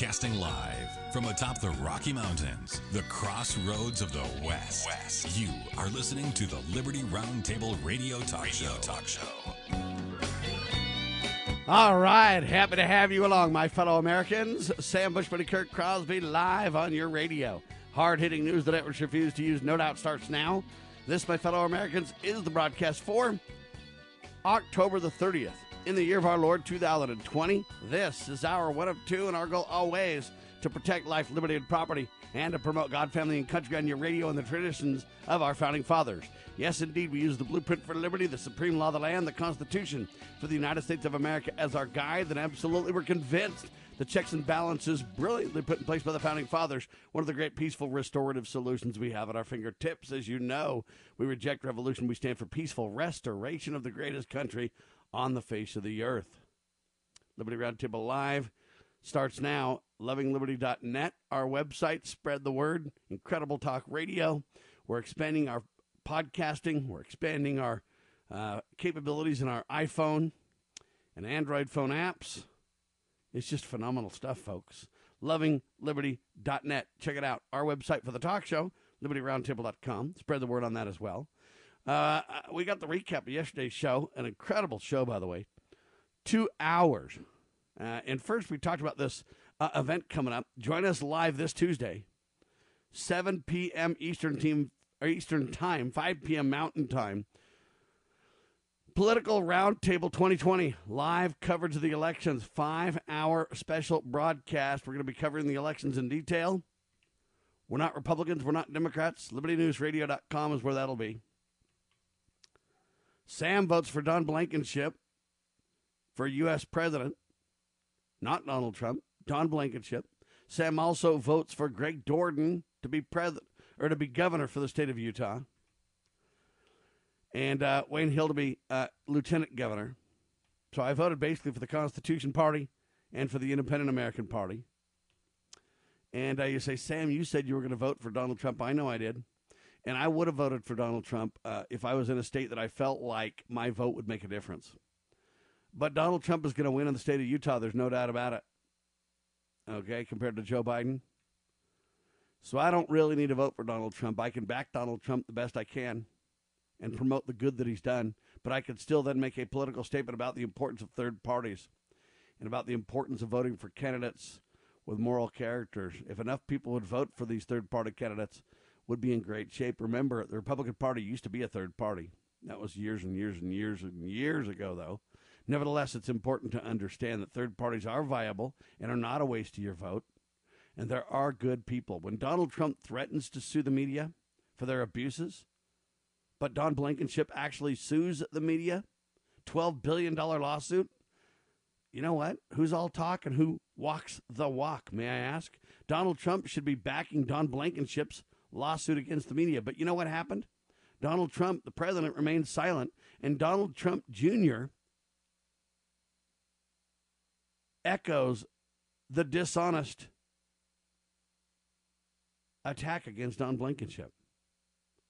Broadcasting live from atop the Rocky Mountains, the crossroads of the West. West. You are listening to the Liberty Roundtable Radio Talk radio Show. Talk Show. All right, happy to have you along, my fellow Americans. Sam Bushman and Kurt Crosby live on your radio. Hard hitting news the networks refuse to use, no doubt, starts now. This, my fellow Americans, is the broadcast for October the 30th in the year of our Lord 2020. This is our one of two, and our goal always to protect life, liberty, and property, and to promote God, family, and country on your radio and the traditions of our founding fathers. Yes, indeed, we use the blueprint for liberty, the supreme law of the land, the Constitution for the United States of America as our guide. and absolutely we're convinced the checks and balances brilliantly put in place by the founding fathers, one of the great peaceful restorative solutions we have at our fingertips. As you know, we reject revolution. We stand for peaceful restoration of the greatest country on the face of the earth. Liberty Roundtable Live starts now. LovingLiberty.net, our website. Spread the word. Incredible Talk Radio. We're expanding our podcasting. We're expanding our uh, capabilities in our iPhone and Android phone apps. It's just phenomenal stuff, folks. LovingLiberty.net. Check it out. Our website for the talk show, LibertyRoundtable.com. Spread the word on that as well. Uh, we got the recap of yesterday's show. An incredible show, by the way. Two hours. Uh, and first, we talked about this uh, event coming up. Join us live this Tuesday, 7 p.m. Eastern team or Eastern time, 5 p.m. Mountain time. Political Roundtable 2020 live coverage of the elections, five hour special broadcast. We're going to be covering the elections in detail. We're not Republicans, we're not Democrats. LibertyNewsRadio.com is where that'll be. Sam votes for Don Blankenship for U.S. president, not Donald Trump, Don Blankenship. Sam also votes for Greg Duerden to be president or to be governor for the state of Utah, and uh, Wayne Hill to be uh, lieutenant governor. So I voted basically for the Constitution Party and for the Independent American Party. And uh, you say, Sam, you said you were going to vote for Donald Trump. I know I did. And I would have voted for Donald Trump uh, if I was in a state that I felt like my vote would make a difference. But Donald Trump is going to win in the state of Utah. There's no doubt about it. Okay, compared to Joe Biden. So I don't really need to vote for Donald Trump. I can back Donald Trump the best I can and promote the good that he's done. But I could still then make a political statement about the importance of third parties and about the importance of voting for candidates with moral characters. If enough people would vote for these third party candidates, would be in great shape. Remember, the Republican Party used to be a third party. That was years and years and years and years ago, though. Nevertheless, it's important to understand that third parties are viable and are not a waste of your vote. And there are good people. When Donald Trump threatens to sue the media for their abuses, but Don Blankenship actually sues the media, $12 billion lawsuit, you know what? Who's all talk and who walks the walk, may I ask? Donald Trump should be backing Don Blankenship's lawsuit against the media. But you know what happened? Donald Trump, the president, remained silent, and Donald Trump Jr. echoes the dishonest attack against Don Blankenship.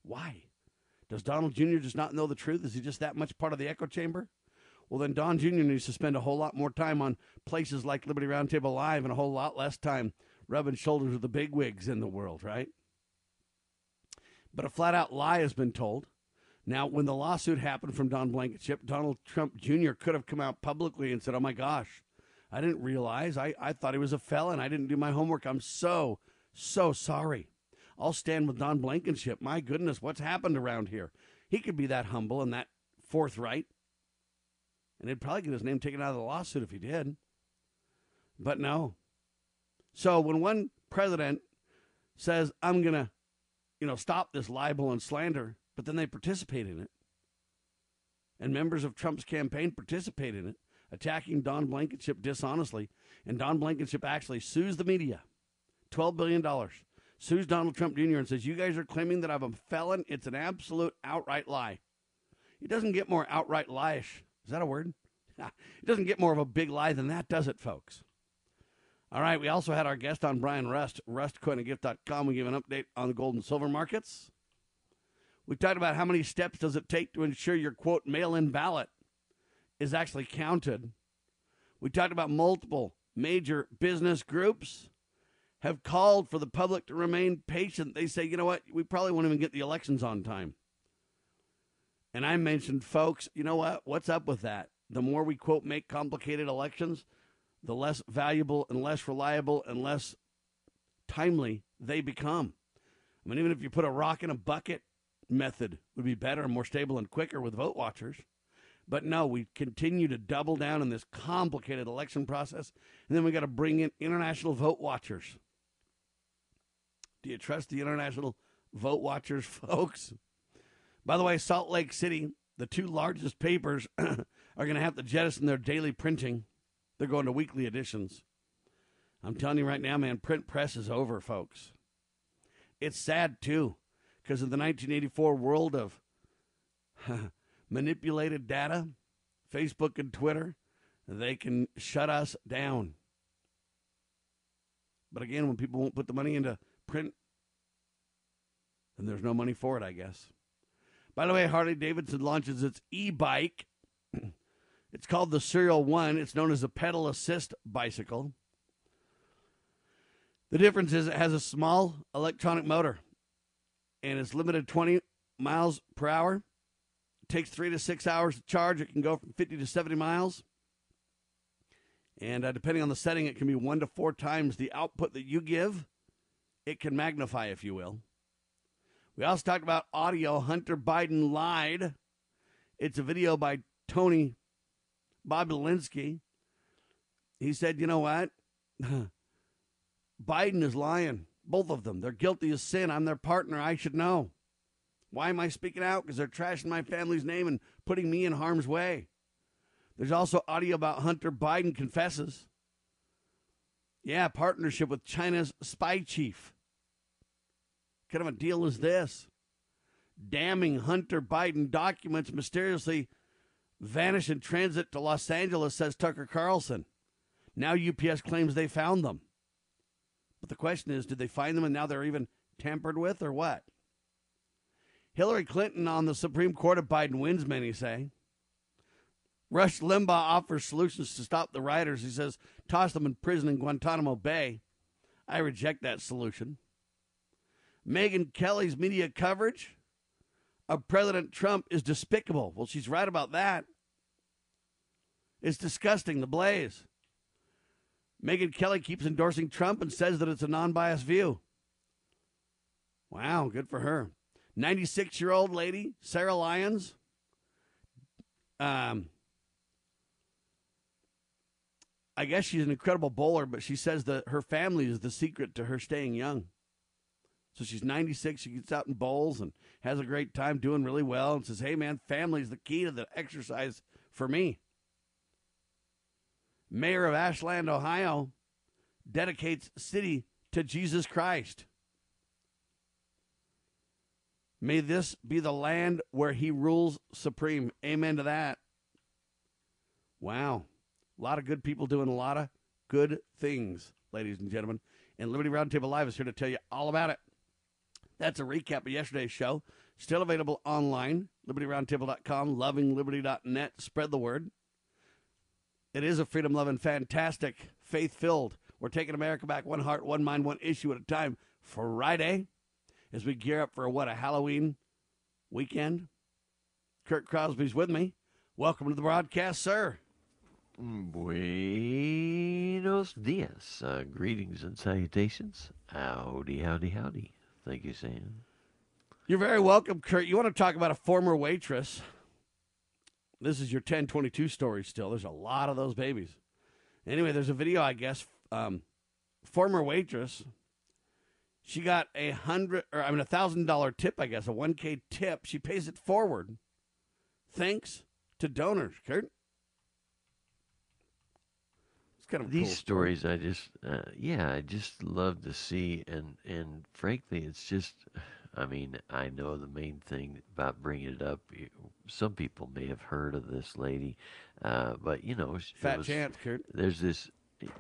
Why? Does Donald Jr. just not know the truth? Is he just that much part of the echo chamber? Well, then Don Jr. needs to spend a whole lot more time on places like Liberty Roundtable Live and a whole lot less time rubbing shoulders with the bigwigs in the world, right? But a flat out lie has been told. Now, when the lawsuit happened from Don Blankenship, Donald Trump Jr. could have come out publicly and said, Oh my gosh, I didn't realize. I, I thought he was a felon. I didn't do my homework. I'm so, so sorry. I'll stand with Don Blankenship. My goodness, what's happened around here? He could be that humble and that forthright. And he'd probably get his name taken out of the lawsuit if he did. But no. So when one president says, I'm going to you know, stop this libel and slander, but then they participate in it. And members of Trump's campaign participate in it, attacking Don Blankenship dishonestly. And Don Blankenship actually sues the media $12 billion, sues Donald Trump Jr. and says, You guys are claiming that I'm a felon. It's an absolute outright lie. It doesn't get more outright liesh. Is that a word? it doesn't get more of a big lie than that, does it, folks? All right, we also had our guest on Brian Rust, rustcoinandgift.com. We give an update on the gold and silver markets. We talked about how many steps does it take to ensure your quote mail-in ballot is actually counted. We talked about multiple major business groups have called for the public to remain patient. They say, you know what, we probably won't even get the elections on time. And I mentioned, folks, you know what? What's up with that? The more we, quote, make complicated elections, the less valuable and less reliable and less timely they become. I mean, even if you put a rock in a bucket method would be better and more stable and quicker with vote watchers. But no, we continue to double down on this complicated election process, and then we got to bring in international vote watchers. Do you trust the international vote watchers, folks? By the way, Salt Lake City, the two largest papers, are going to have to jettison their daily printing. They're going to weekly editions. I'm telling you right now, man, print press is over, folks. It's sad, too, because in the 1984 world of manipulated data, Facebook and Twitter, they can shut us down. But again, when people won't put the money into print, then there's no money for it, I guess. By the way, Harley Davidson launches its e bike. It's called the Serial One. It's known as a pedal assist bicycle. The difference is it has a small electronic motor and it's limited 20 miles per hour. It takes three to six hours to charge. It can go from 50 to 70 miles. And uh, depending on the setting, it can be one to four times the output that you give. It can magnify, if you will. We also talked about audio. Hunter Biden lied. It's a video by Tony Bobulinski. He said, you know what? Biden is lying. Both of them. They're guilty of sin. I'm their partner. I should know. Why am I speaking out? Because they're trashing my family's name and putting me in harm's way. There's also audio about Hunter Biden confesses. Yeah, partnership with China's spy chief What kind of a deal is this? Damning Hunter Biden documents mysteriously vanish in transit to Los Angeles, says Tucker Carlson. Now UPS claims they found them. But the question is, did they find them and now they're even tampered with or what? Hillary Clinton on the Supreme Court of Biden wins, many say. Rush Limbaugh offers solutions to stop the rioters. He says, toss them in prison in Guantanamo Bay. I reject that solution. Megyn Kelly's media coverage of President Trump is despicable. Well, she's right about that. It's disgusting, the blaze. Megyn Kelly keeps endorsing Trump and says that it's a non biased view. Wow, good for her. 96 year old lady, Sarah Lyons. Um, I guess she's an incredible bowler, but she says that her family is the secret to her staying young. So she's 96. She gets out and bowls and has a great time doing really well and says, Hey, man, family's the key to the exercise for me. Mayor of Ashland, Ohio, dedicates city to Jesus Christ. May this be the land where he rules supreme. Amen to that. Wow. A lot of good people doing a lot of good things, ladies and gentlemen. And Liberty Roundtable Live is here to tell you all about it. That's a recap of yesterday's show. Still available online, libertyroundtable.com, lovingliberty.net. Spread the word. It is a freedom loving, fantastic, faith filled. We're taking America back one heart, one mind, one issue at a time. Friday, as we gear up for what, a Halloween weekend. Kurt Crosby's with me. Welcome to the broadcast, sir. Buenos dias. Uh, greetings and salutations. Howdy, howdy, howdy. Thank you, Sam. You're very welcome, Kurt. You want to talk about a former waitress? This is your 1022 story still. There's a lot of those babies. Anyway, there's a video, I guess. Um, former waitress. She got a hundred, or I mean, a thousand dollar tip, I guess, a 1K tip. She pays it forward. Thanks to donors, Kurt. Kind of These cool stories, I just, uh, yeah, I just love to see, and and frankly, it's just, I mean, I know the main thing about bringing it up. Some people may have heard of this lady, uh, but you know, Fat was- chance, Kurt. There's this.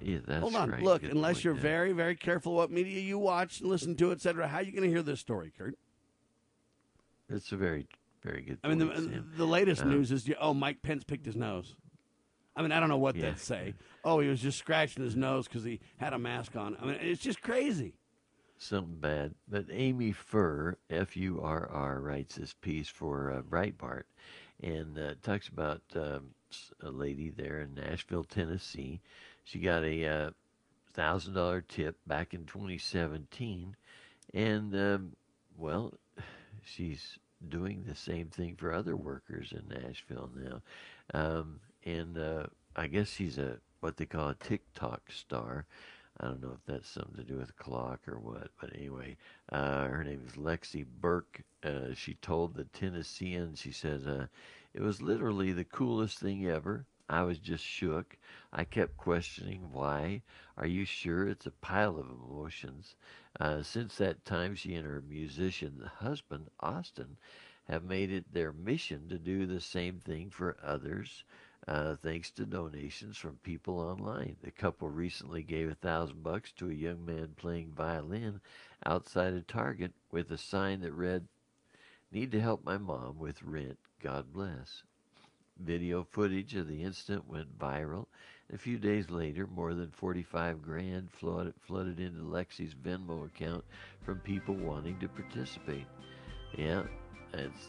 Yeah, that's Hold on. right, Look, good unless you're yeah. very, very careful what media you watch and listen to, etc., how are you going to hear this story, Kurt? It's a very, very good. I mean, the, point, the latest Um, news is oh, Mike Pence picked his nose. I mean, I don't know what Yeah. they'd say. Oh, he was just scratching his nose because he had a mask on. I mean, it's just crazy. something bad. But Amy Furr, F U R R, writes this piece for uh, Breitbart and uh, talks about um, a lady there in Nashville, Tennessee. She got a uh, thousand dollar tip back in 2017, and um, well, she's doing the same thing for other workers in Nashville now, um, and uh, I guess she's a what they call a TikTok star. I don't know if that's something to do with clock or what, but anyway, uh, her name is Lexi Burke. Uh, she told the Tennessean, she says, uh, it was literally the coolest thing ever. I was just shook. I kept questioning why. Are you sure? It's a pile of emotions. Uh, since that time, she and her musician husband, Austin, have made it their mission to do the same thing for others uh, thanks to donations from people online. The couple recently gave a thousand bucks to a young man playing violin outside a Target with a sign that read, Need to help my mom with rent. God bless. Video footage of the incident went viral. A few days later, more than 45 grand flooded, flooded into Lexi's Venmo account from people wanting to participate. Yeah,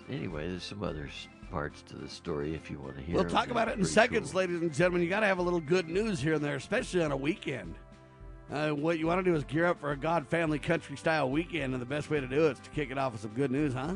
anyway, there's some other s- parts to the story if you want to hear. We'll talk about it in seconds, cool. ladies and gentlemen. You got to have a little good news here and there, especially on a weekend. Uh, what you want to do is gear up for a God Family Country style weekend, and the best way to do it is to kick it off with some good news, huh?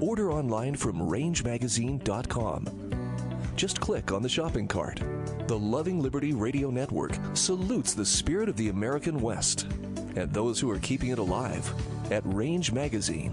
Order online from rangemagazine.com. Just click on the shopping cart. The Loving Liberty Radio Network salutes the spirit of the American West and those who are keeping it alive at Range Magazine.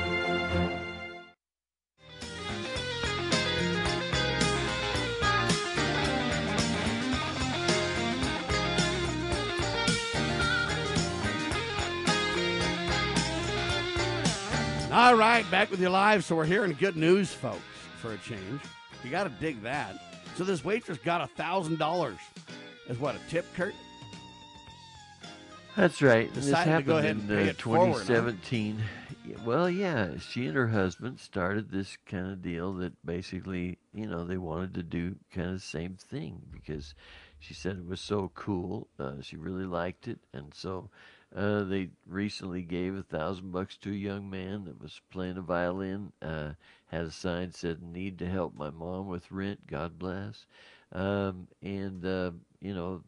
All right, back with you live. So we're hearing good news, folks, for a change. You got to dig that. So this waitress got a thousand dollars as what a tip, Kurt? That's right. This happened in uh, it forward, huh? 2017. Well, yeah, she and her husband started this kind of deal that basically, you know, they wanted to do kind of the same thing because she said it was so cool. Uh, she really liked it, and so uh, they recently gave a thousand bucks to a young man that was playing a violin. Uh, had a sign said "Need to help my mom with rent. God bless." Um, and uh, you know,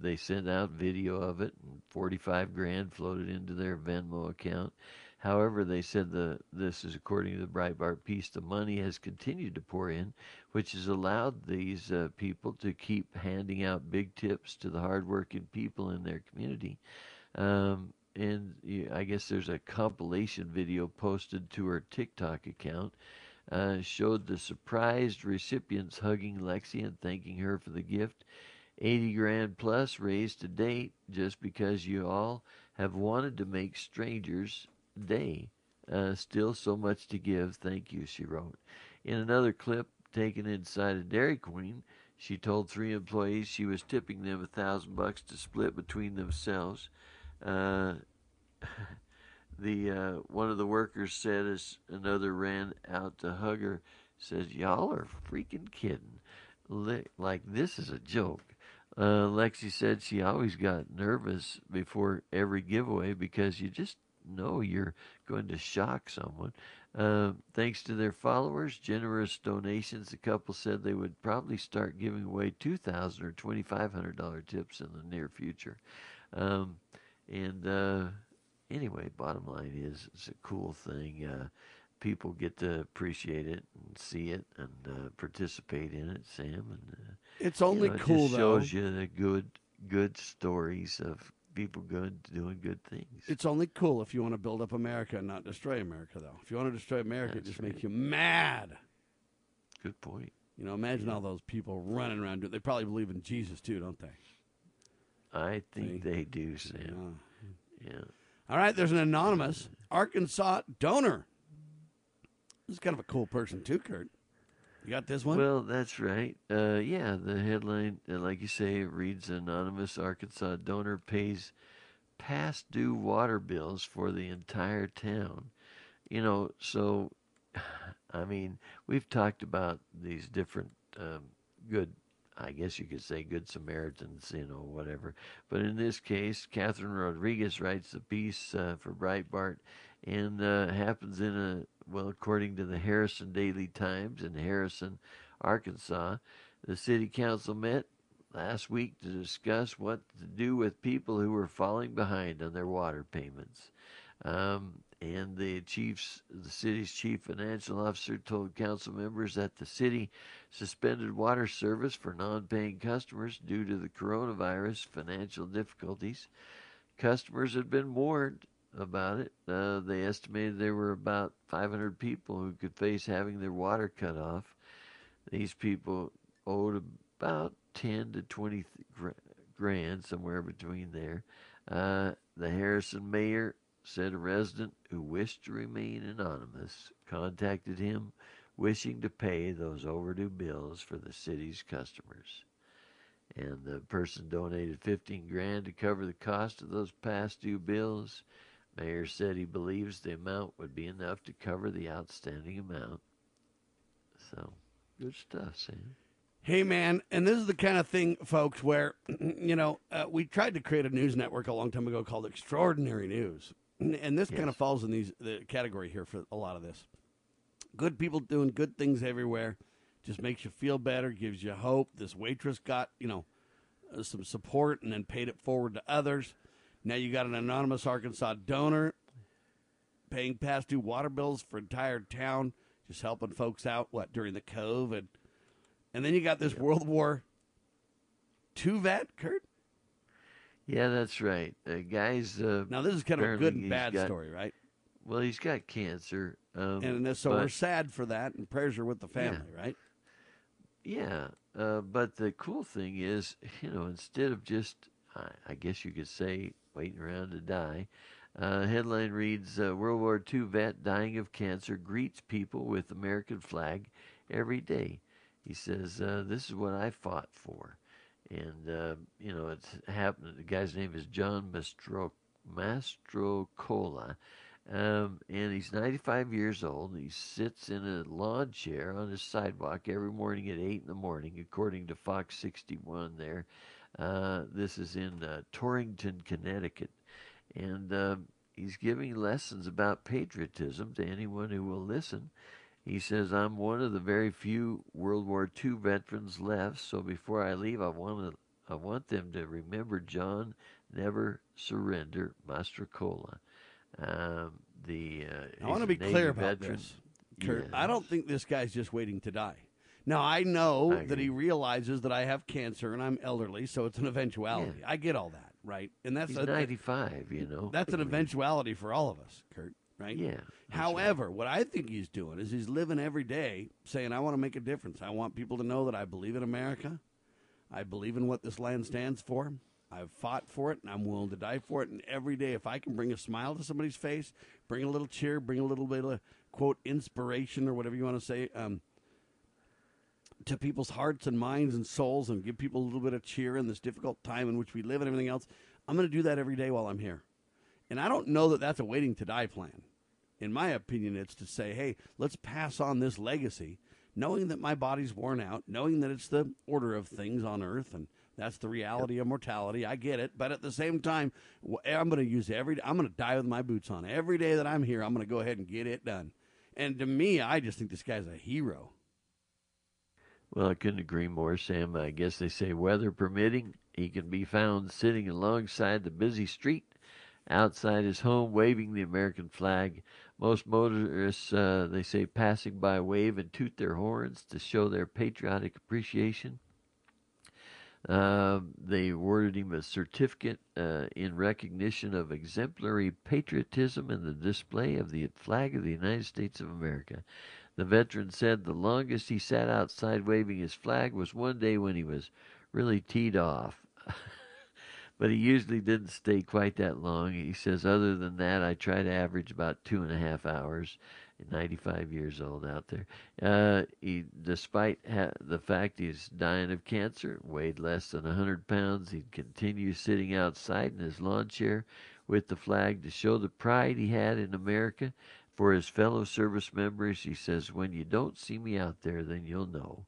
they sent out video of it and 45 grand floated into their Venmo account. However, they said the this is according to the Breitbart piece. The money has continued to pour in, which has allowed these uh, people to keep handing out big tips to the hardworking people in their community. Um, and I guess there's a compilation video posted to her TikTok account. Uh, showed the surprised recipients hugging Lexi and thanking her for the gift. 80 grand plus raised to date just because you all have wanted to make strangers day. Uh, still so much to give. Thank you, she wrote. In another clip taken inside a Dairy Queen, she told three employees she was tipping them a thousand bucks to split between themselves. Uh, the uh, one of the workers said as another ran out to hug her, says, "Y'all are freaking kidding! like this is a joke." Uh, Lexi said she always got nervous before every giveaway because you just know you're going to shock someone. Uh, thanks to their followers, generous donations, the couple said they would probably start giving away two thousand or twenty five hundred dollar tips in the near future. Um, and uh, anyway, bottom line is it's a cool thing. Uh, people get to appreciate it and see it and uh, participate in it, Sam. And uh, it's only you know, cool it just though. shows you the good good stories of people good doing good things. It's only cool if you want to build up America and not destroy America, though. If you want to destroy America, That's it just right. makes you mad. Good point. You know, imagine all those people running around. They probably believe in Jesus too, don't they? I think See? they do, Sam. Yeah. Yeah. All right, there's an anonymous Arkansas donor. This is kind of a cool person too, Kurt. You got this one? Well, that's right. Uh, yeah, the headline, uh, like you say, reads Anonymous Arkansas donor pays past due water bills for the entire town. You know, so, I mean, we've talked about these different um, good, I guess you could say good Samaritans, you know, whatever. But in this case, Catherine Rodriguez writes the piece uh, for Breitbart and uh, happens in a well, according to the Harrison Daily Times in Harrison, Arkansas, the city council met last week to discuss what to do with people who were falling behind on their water payments. Um, and the chief's, the city's chief financial officer told council members that the city suspended water service for non-paying customers due to the coronavirus financial difficulties. Customers had been warned about it. Uh, they estimated there were about 500 people who could face having their water cut off. These people owed about 10 to 20 th- grand, somewhere between there. Uh, the Harrison mayor said a resident who wished to remain anonymous contacted him wishing to pay those overdue bills for the city's customers. And the person donated 15 grand to cover the cost of those past due bills. Mayor said he believes the amount would be enough to cover the outstanding amount. So, good stuff, Sam. Hey, man, and this is the kind of thing, folks, where, you know, uh, we tried to create a news network a long time ago called Extraordinary News. And this kind of falls in these the category here for a lot of this. Good people doing good things everywhere just makes you feel better, gives you hope. This waitress got, you know, uh, some support and then paid it forward to others. Now you got an anonymous Arkansas donor paying past due water bills for entire town, just helping folks out, what, during the COVID. And then you got this World War II vet, Kurt. Yeah, that's right. Uh, guys, uh, Now this is kind of a good and bad got- story, right? well, he's got cancer. Um, And so but- we're sad for that, and prayers are with the family, right? Yeah, uh, but the cool thing is, you know, instead of just, I, I guess you could say, waiting around to die, uh, headline reads uh, World War II vet dying of cancer greets people with American flag every day. He says, uh, This is what I fought for. And, uh, you know, it's happened. The guy's name is John Mastro, Mastrocola. Um, and he's 95 years old. He sits in a lawn chair on his sidewalk every morning at 8 in the morning, according to Fox 61 there. Uh, this is in uh, Torrington, Connecticut. And um he's giving lessons about patriotism to anyone who will listen. He says, I'm one of the very few World War II veterans left, so before I leave, I want, to, I want them to remember John Never Surrender Mastrocola. Um, the. Uh, I want to be clear about veteran. this, Kurt. Yes. I don't think this guy's just waiting to die. Now I know I that he realizes that I have cancer and I'm elderly, so it's an eventuality. Yeah. I get all that, right? And that's He's a, 95, you know. That's an eventuality for all of us, Kurt. Right? Yeah. However, right. what I think he's doing is he's living every day saying, "I want to make a difference. I want people to know that I believe in America. I believe in what this land stands for. I've fought for it, and I'm willing to die for it. And every day, if I can bring a smile to somebody's face, bring a little cheer, bring a little bit of quote inspiration or whatever you want to say." Um, to people's hearts and minds and souls and give people a little bit of cheer in this difficult time in which we live and everything else. I'm going to do that every day while I'm here. And I don't know that that's a waiting to die plan. In my opinion, it's to say, hey, let's pass on this legacy, knowing that my body's worn out, knowing that it's the order of things on earth and that's the reality of mortality. I get it, but at the same time, I'm going to use every. I'm going to die with my boots on every day that I'm here. I'm going to go ahead and get it done. And to me, I just think this guy's a hero. Well, I couldn't agree more, Sam. I guess they say weather permitting, he can be found sitting alongside the busy street outside his home waving the American flag. Most motorists, uh, they say, passing by wave and toot their horns to show their patriotic appreciation. Uh, they awarded him a certificate uh, in recognition of exemplary patriotism and the display of the flag of the United States of America. The veteran said the longest he sat outside waving his flag was one day when he was really teed off. but he usually didn't stay quite that long. He says, other than that, I try to average about two and a half hours. 95 years old out there. Uh, he, despite ha- the fact he's dying of cancer, weighed less than 100 pounds, he'd continue sitting outside in his lawn chair with the flag to show the pride he had in America for his fellow service members, he says, When you don't see me out there, then you'll know.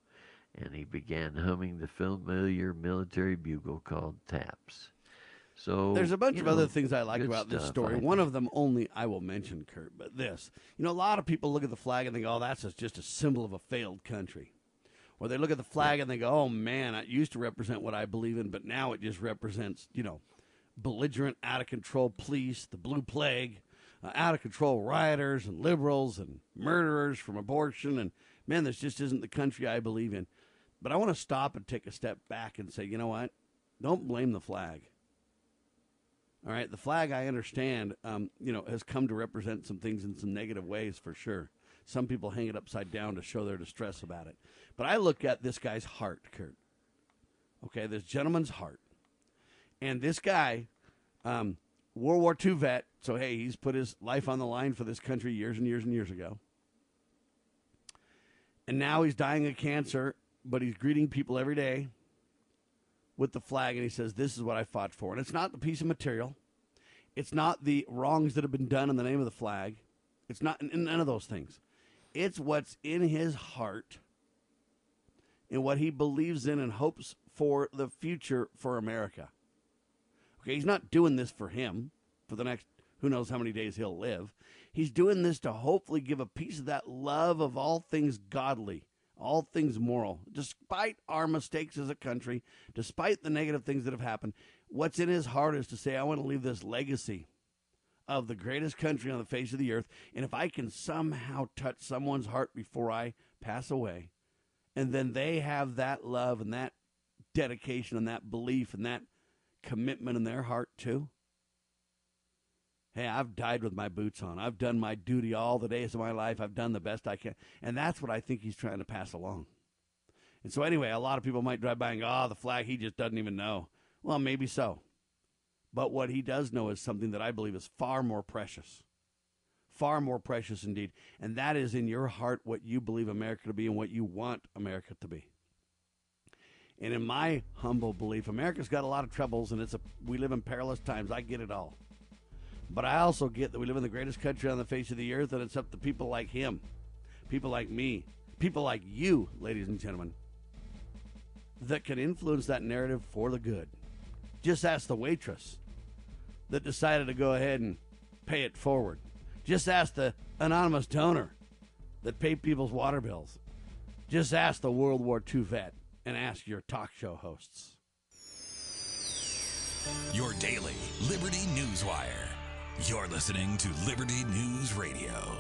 And he began humming the familiar military bugle called Taps. So there's a bunch of know, other things I like about stuff, this story. One of them only I will mention, Kurt, but this. You know, a lot of people look at the flag and think, "Oh, that's just a symbol of a failed country." Or they look at the flag and they go, "Oh man, it used to represent what I believe in, but now it just represents, you know, belligerent, out of control police, the blue plague, uh, out of control rioters and liberals and murderers from abortion. And man, this just isn't the country I believe in. But I want to stop and take a step back and say, you know what? Don't blame the flag. All right, the flag I understand, um, you know, has come to represent some things in some negative ways for sure. Some people hang it upside down to show their distress about it. But I look at this guy's heart, Kurt. Okay, this gentleman's heart, and this guy, um, World War II vet. So, hey, he's put his life on the line for this country years and years and years ago. And now he's dying of cancer, but he's greeting people every day with the flag. And he says, This is what I fought for. And it's not the piece of material, it's not the wrongs that have been done in the name of the flag, it's not none of those things. It's what's in his heart and what he believes in and hopes for the future for America. Okay, he's not doing this for him for the next who knows how many days he'll live. He's doing this to hopefully give a piece of that love of all things godly, all things moral. Despite our mistakes as a country, despite the negative things that have happened, what's in his heart is to say, I want to leave this legacy of the greatest country on the face of the earth. And if I can somehow touch someone's heart before I pass away, and then they have that love and that dedication and that belief and that commitment in their heart too? Hey, I've died with my boots on. I've done my duty all the days of my life. I've done the best I can. And that's what I think he's trying to pass along. And so, anyway, a lot of people might drive by and go, oh, the flag, he just doesn't even know. Well, maybe so. But what he does know is something that I believe is far more precious. Far more precious indeed. And that is in your heart what you believe America to be and what you want America to be. And in my humble belief, America's got a lot of troubles, and it's a we live in perilous times. I get it all, but I also get that we live in the greatest country on the face of the earth, and it's up to people like him, people like me, people like you, ladies and gentlemen, that can influence that narrative for the good. Just ask the waitress that decided to go ahead and pay it forward. Just ask the anonymous donor that paid people's water bills. Just ask the World War II vet and ask your talk show hosts. Your daily Liberty Newswire. You're listening to Liberty News Radio.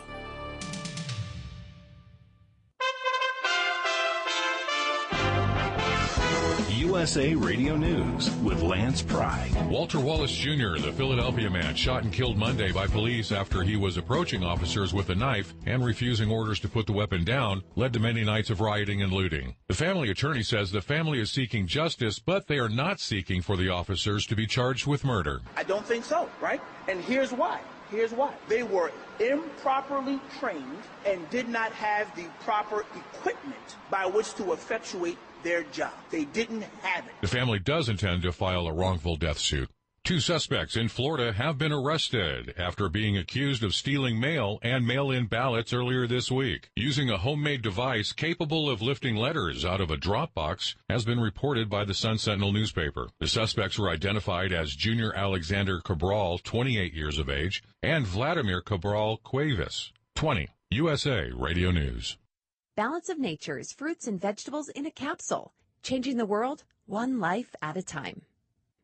USA Radio News with Lance Pride. Walter Wallace Jr., the Philadelphia man, shot and killed Monday by police after he was approaching officers with a knife and refusing orders to put the weapon down, led to many nights of rioting and looting. The family attorney says the family is seeking justice, but they are not seeking for the officers to be charged with murder. I don't think so, right? And here's why. Here's why. They were improperly trained and did not have the proper equipment by which to effectuate their job. They didn't have it. The family does intend to file a wrongful death suit. Two suspects in Florida have been arrested after being accused of stealing mail and mail-in ballots earlier this week. Using a homemade device capable of lifting letters out of a drop box has been reported by the Sun Sentinel newspaper. The suspects were identified as Junior Alexander Cabral, 28 years of age, and Vladimir Cabral Cuevas, 20. USA Radio News. Balance of Nature's fruits and vegetables in a capsule, changing the world one life at a time.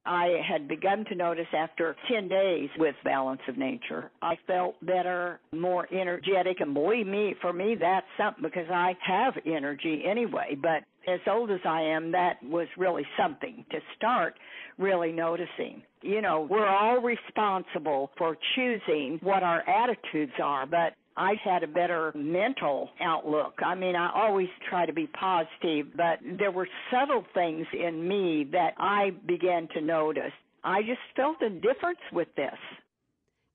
I had begun to notice after 10 days with Balance of Nature. I felt better, more energetic, and believe me, for me, that's something because I have energy anyway. But as old as I am, that was really something to start really noticing. You know, we're all responsible for choosing what our attitudes are, but I had a better mental outlook. I mean, I always try to be positive, but there were subtle things in me that I began to notice. I just felt a difference with this.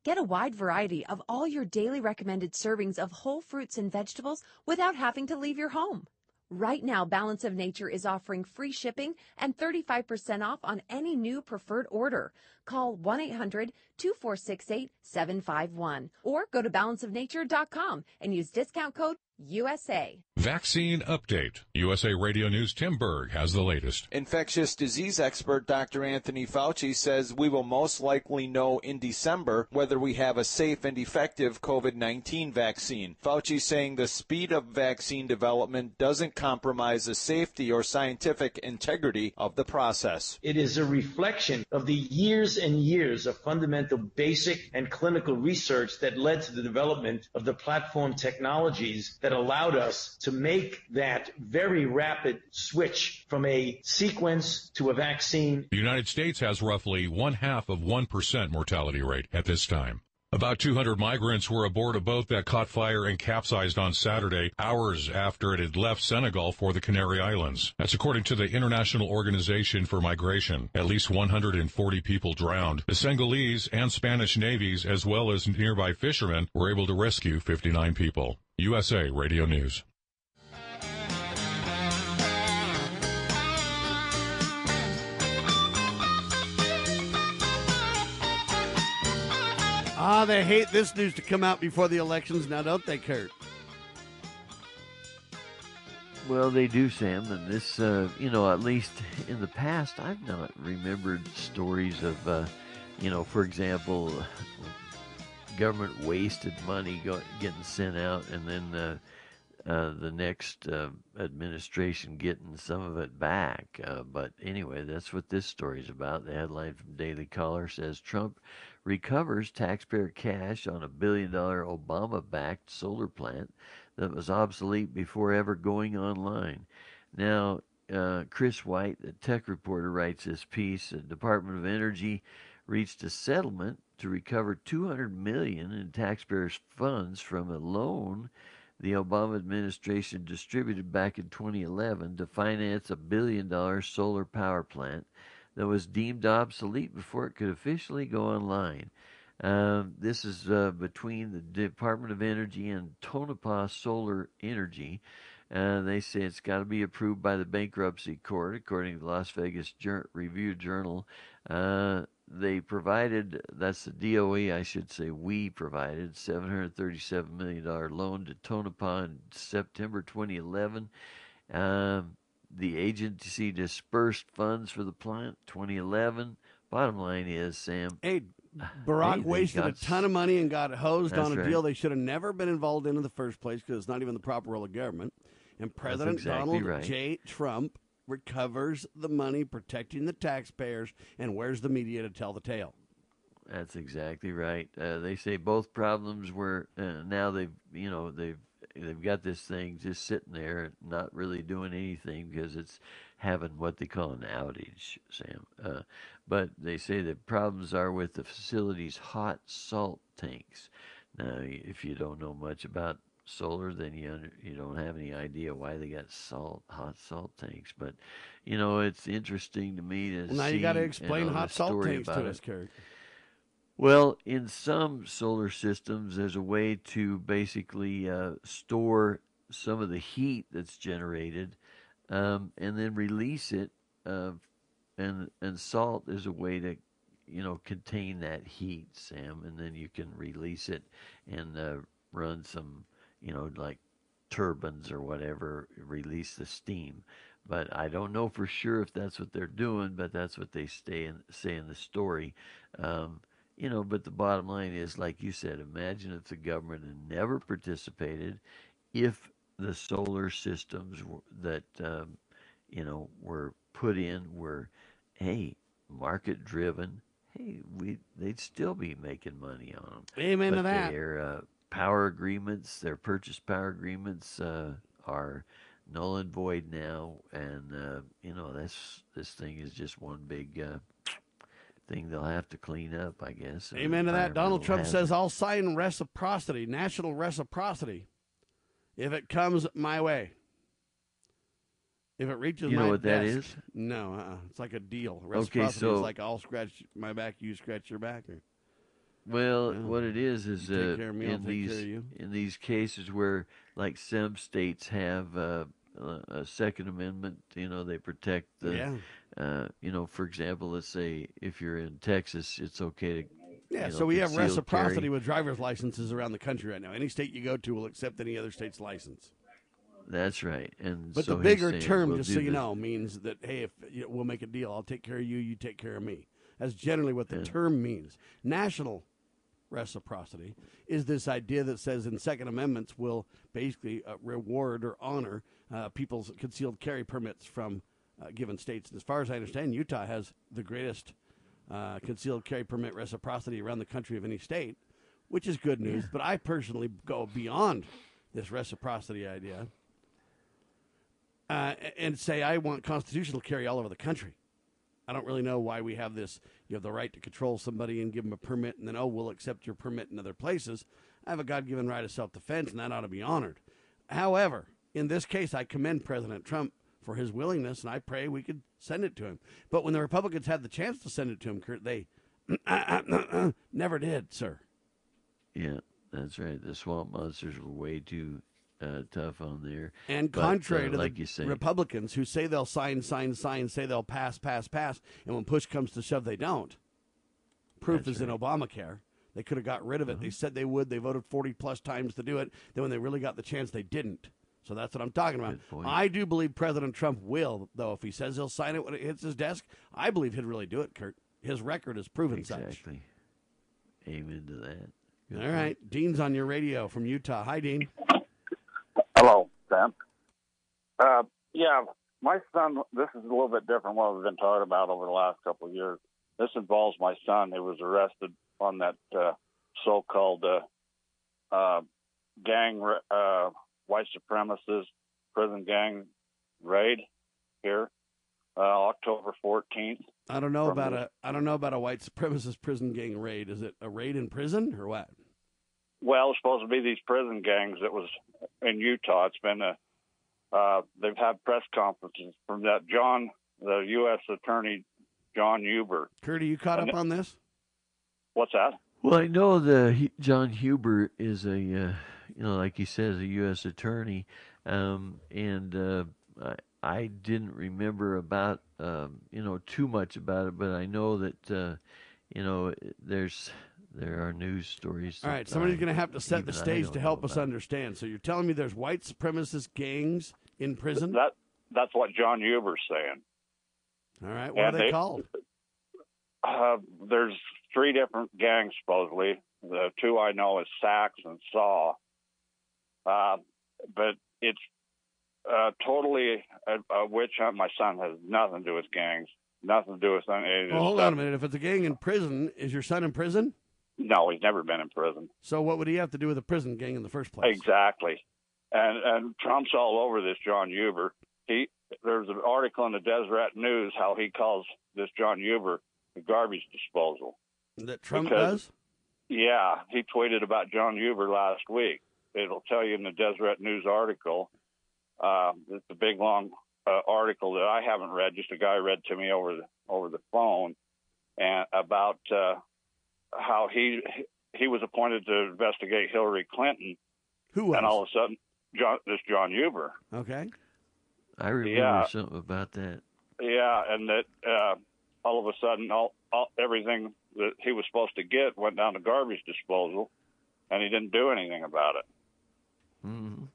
Get a wide variety of all your daily recommended servings of whole fruits and vegetables without having to leave your home. Right now, Balance of Nature is offering free shipping and 35% off on any new preferred order. Call 1-800-2468-751 or go to balanceofnature.com and use discount code USA. Vaccine update. USA Radio News Tim Berg has the latest. Infectious disease expert Dr. Anthony Fauci says we will most likely know in December whether we have a safe and effective COVID-19 vaccine. Fauci saying the speed of vaccine development doesn't compromise the safety or scientific integrity of the process. It is a reflection of the years and years of fundamental basic and clinical research that led to the development of the platform technologies that allowed us to make that very rapid switch from a sequence to a vaccine. The United States has roughly one half of 1% mortality rate at this time. About 200 migrants were aboard a boat that caught fire and capsized on Saturday, hours after it had left Senegal for the Canary Islands. That's according to the International Organization for Migration. At least 140 people drowned. The Senegalese and Spanish navies, as well as nearby fishermen, were able to rescue 59 people. USA Radio News. Ah, they hate this news to come out before the elections now, don't they, Kurt? Well, they do, Sam, and this, uh, you know, at least in the past, I've not remembered stories of, uh, you know, for example, government wasted money getting sent out, and then uh, uh, the next uh, administration getting some of it back. Uh, but anyway, that's what this story is about. The headline from Daily Caller says Trump recovers taxpayer cash on a billion dollar Obama backed solar plant that was obsolete before ever going online. Now, uh, Chris White, the tech reporter, writes this piece. The Department of Energy reached a settlement to recover 200 million in taxpayers' funds from a loan the Obama administration distributed back in 2011 to finance a billion dollar solar power plant that was deemed obsolete before it could officially go online. Um, this is uh, between the Department of Energy and Tonopah Solar Energy. Uh, they say it's got to be approved by the bankruptcy court, according to the Las Vegas Jur- Review Journal. Uh, they provided, that's the DOE, I should say, we provided $737 million loan to Tonopah in September 2011. Um, the agency dispersed funds for the plant 2011. Bottom line is, Sam. Hey, Barack hey, wasted got a ton of money and got hosed on a right. deal they should have never been involved in in the first place because it's not even the proper role of government. And President exactly Donald right. J. Trump recovers the money, protecting the taxpayers, and where's the media to tell the tale? That's exactly right. Uh, they say both problems were uh, now they've you know they've they've got this thing just sitting there, not really doing anything because it's having what they call an outage, Sam. Uh, but they say the problems are with the facility's hot salt tanks. Now, if you don't know much about solar, then you under, you don't have any idea why they got salt hot salt tanks. But you know, it's interesting to me to well, now you got to explain hot salt tanks to us, Kurt. Well, in some solar systems, there's a way to basically uh, store some of the heat that's generated, um, and then release it. Uh, and and salt is a way to, you know, contain that heat, Sam, and then you can release it and uh, run some, you know, like turbines or whatever, release the steam. But I don't know for sure if that's what they're doing, but that's what they stay in, say in the story. Um, you know, but the bottom line is, like you said, imagine if the government had never participated, if the solar systems that um, you know were put in were, hey, market driven. Hey, we they'd still be making money on them. Amen to but that. Their uh, power agreements, their purchase power agreements, uh, are null and void now, and uh, you know this this thing is just one big. Uh, Thing they'll have to clean up, I guess. Amen to that. Donald Trump hazard. says, I'll sign reciprocity, national reciprocity, if it comes my way. If it reaches You know my what that desk. is? No, uh-uh. it's like a deal. Okay, Reciprocity so- is like I'll scratch my back, you scratch your back. Or, Well, Yeah. what it is is uh, me, in these in these cases where like some states have uh, a Second Amendment, you know, they protect the, Yeah. uh, you know, for example, let's say if you're in Texas, it's okay to, yeah, you know, so we have reciprocity carry. with driver's licenses around the country right now. Any state you go to will accept any other state's license. That's right, and But so the bigger term, we'll just so you this. know, means that hey, if you know, we'll make a deal, I'll take care of you, you take care of me. That's generally what the Yeah. term means. National reciprocity is this idea that says in Second Amendments will basically uh, reward or honor uh, people's concealed carry permits from uh, given states. And as far as I understand, Utah has the greatest uh, concealed carry permit reciprocity around the country of any state, which is good news. But I personally go beyond this reciprocity idea uh, and say I want constitutional carry all over the country. I don't really know why we have this. You have the right to control somebody and give them a permit, and then oh, we'll accept your permit in other places. I have a God-given right of self-defense, and that ought to be honored. However, in this case, I commend President Trump for his willingness, and I pray we could send it to him. But when the Republicans had the chance to send it to him, Kurt, they never did, sir. Yeah, that's right. The swamp monsters were way too uh, tough on there. And But, contrary uh, to like the you say, Republicans who say they'll sign, sign, sign, say they'll pass, pass, pass, and when push comes to shove, they don't. Proof is in Obamacare. They could have got rid of it. They said they would. They voted 40 plus times to do it. Then when they really got the chance, they didn't. So that's what I'm talking about. I do believe President Trump will, though. If he says he'll sign it when it hits his desk, I believe he'd really do it, Kurt. His record has proven such. exactly. Amen to that. Good All point. right. Dean's on your radio from Utah. Hi, Dean. Sam. Uh, yeah, my son. This is a little bit different. What we've been talking about over the last couple of years. This involves my son. He was arrested on that uh, so-called uh, uh, gang, uh, white supremacist prison gang raid here, uh, October fourteenth. I don't know about the- a I don't know about a white supremacist prison gang raid. Is it a raid in prison or what? Well, it's supposed to be these prison gangs that was in Utah. It's been a, uh, they've had press conferences from that John, the U.S. Attorney John Huber. Kurt, are you caught And up on this? What's that? Well, I know the John Huber is a, uh, you know, like he says, a U.S. attorney, um, and uh, I, I didn't remember about, um, you know, too much about it, but I know that, uh, you know, there's there are news stories. All right, somebody's going to have to set the stage to help us understand. So you're telling me there's white supremacist gangs in prison? That that's what John Huber's saying. All right, what And are they they- called? Uh, there's three different gangs supposedly. The two I know is Sax and Saw. Uh, but it's uh, totally a, a witch hunt. My son has nothing to do with gangs. Nothing to do with any Well, hold stuff. on a minute. If it's a gang in prison, is your son in prison? No, he's never been in prison. So what would he have to do with a prison gang in the first place? Exactly. And and Trump's all over this John Huber. He there's an article in the Deseret News how he calls this John Huber the garbage disposal. That Trump Because- does? Yeah, he tweeted about John Huber last week. It'll tell you in the Deseret News article. Uh, it's a big long uh, article that I haven't read. Just a guy read to me over the over the phone, and about uh, how he he was appointed to investigate Hillary Clinton. Who was? And all of a sudden, John, this John Huber. Okay. I remember Yeah. something about that. Yeah, and that uh, all of a sudden, all, all everything that he was supposed to get went down to garbage disposal, and he didn't do anything about it. Mm Mhm.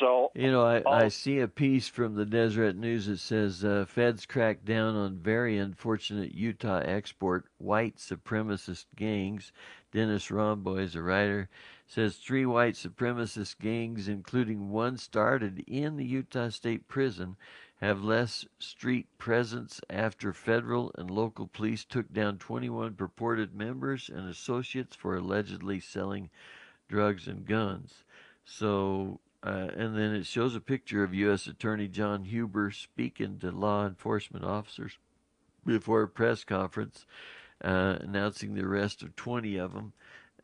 So You know, I, I Oh. see a piece from the Deseret News that says uh, feds crack down on very unfortunate Utah export white supremacist gangs. Dennis Romboy is a writer. Says three white supremacist gangs, including one started in the Utah State Prison, have less street presence after federal and local police took down 21 purported members and associates for allegedly selling drugs and guns. So, uh, and then it shows a picture of U.S. Attorney John Huber speaking to law enforcement officers before a press conference uh, announcing the arrest of 20 of them.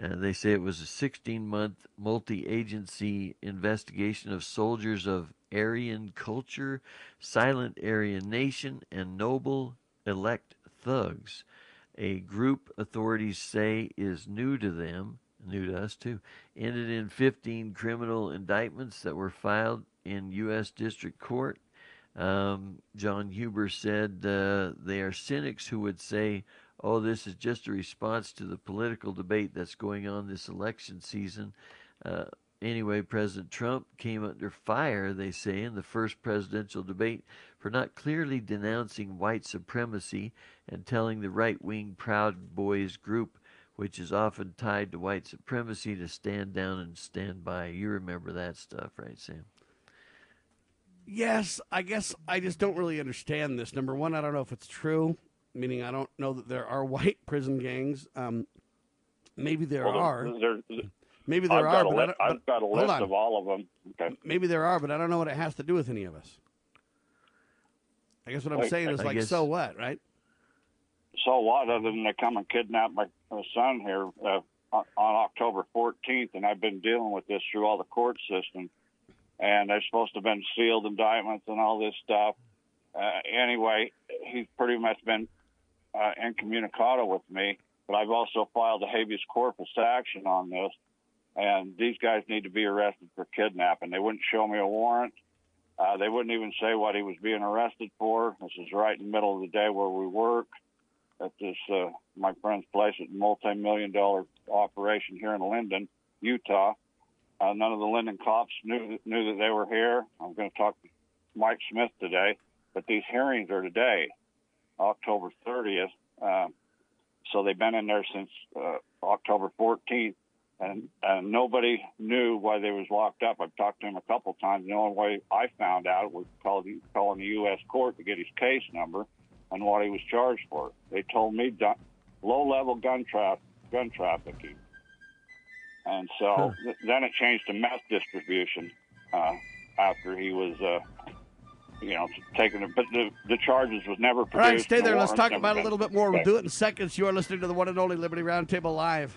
Uh, they say it was a 16 month multi agency investigation of soldiers of Aryan culture, silent Aryan nation, and noble elect thugs. A group authorities say is new to them, new to us too, ended in 15 criminal indictments that were filed in U.S. District Court. Um, John Huber said uh, they are cynics who would say, oh, this is just a response to the political debate that's going on this election season. Uh, anyway, President Trump came under fire, they say, in the first presidential debate for not clearly denouncing white supremacy and telling the right wing Proud Boys group, which is often tied to white supremacy, to stand down and stand by. You remember that stuff, right, Sam? Yes, I guess I just don't really understand this. Number one, I don't know if it's true, meaning I don't know that there are white prison gangs. Um, maybe there well, are. There, Maybe there I've are, got a but I li- don't- I've got a hold list on. of all of them. Okay. Maybe there are, but I don't know what it has to do with any of us. I guess what I'm I- saying is I like, guess- so what, right? So what? Other than they come and kidnap my, my son here uh, on October 14th, and I've been dealing with this through all the court system, and they're supposed to have been sealed indictments and all this stuff. Uh, anyway, he's pretty much been uh, incommunicado with me, but I've also filed a habeas corpus action on this, and these guys need to be arrested for kidnapping. They wouldn't show me a warrant. Uh, they wouldn't even say what he was being arrested for. This is right in the middle of the day where we work at this uh, my friend's place at multi-million dollar operation here in Lindon, Utah. Uh, none of the Lindon cops knew knew that they were here. I'm going to talk to Mike Smith today, but these hearings are today, October 30th. Um, so they've been in there since uh, October 14th, and and nobody knew why they was locked up. I've talked to him a couple times. The only way I found out was calling calling the U.S. court to get his case number and what he was charged for. They told me du- low-level gun tra- gun trafficking, and so th- then it changed to meth distribution uh, after he was. Uh, you know, taken it, but the the charges was never All produced. right, stay and the there. Let's talk about it a little bit more. We'll do it in seconds. You are listening to the one and only Liberty Roundtable Live.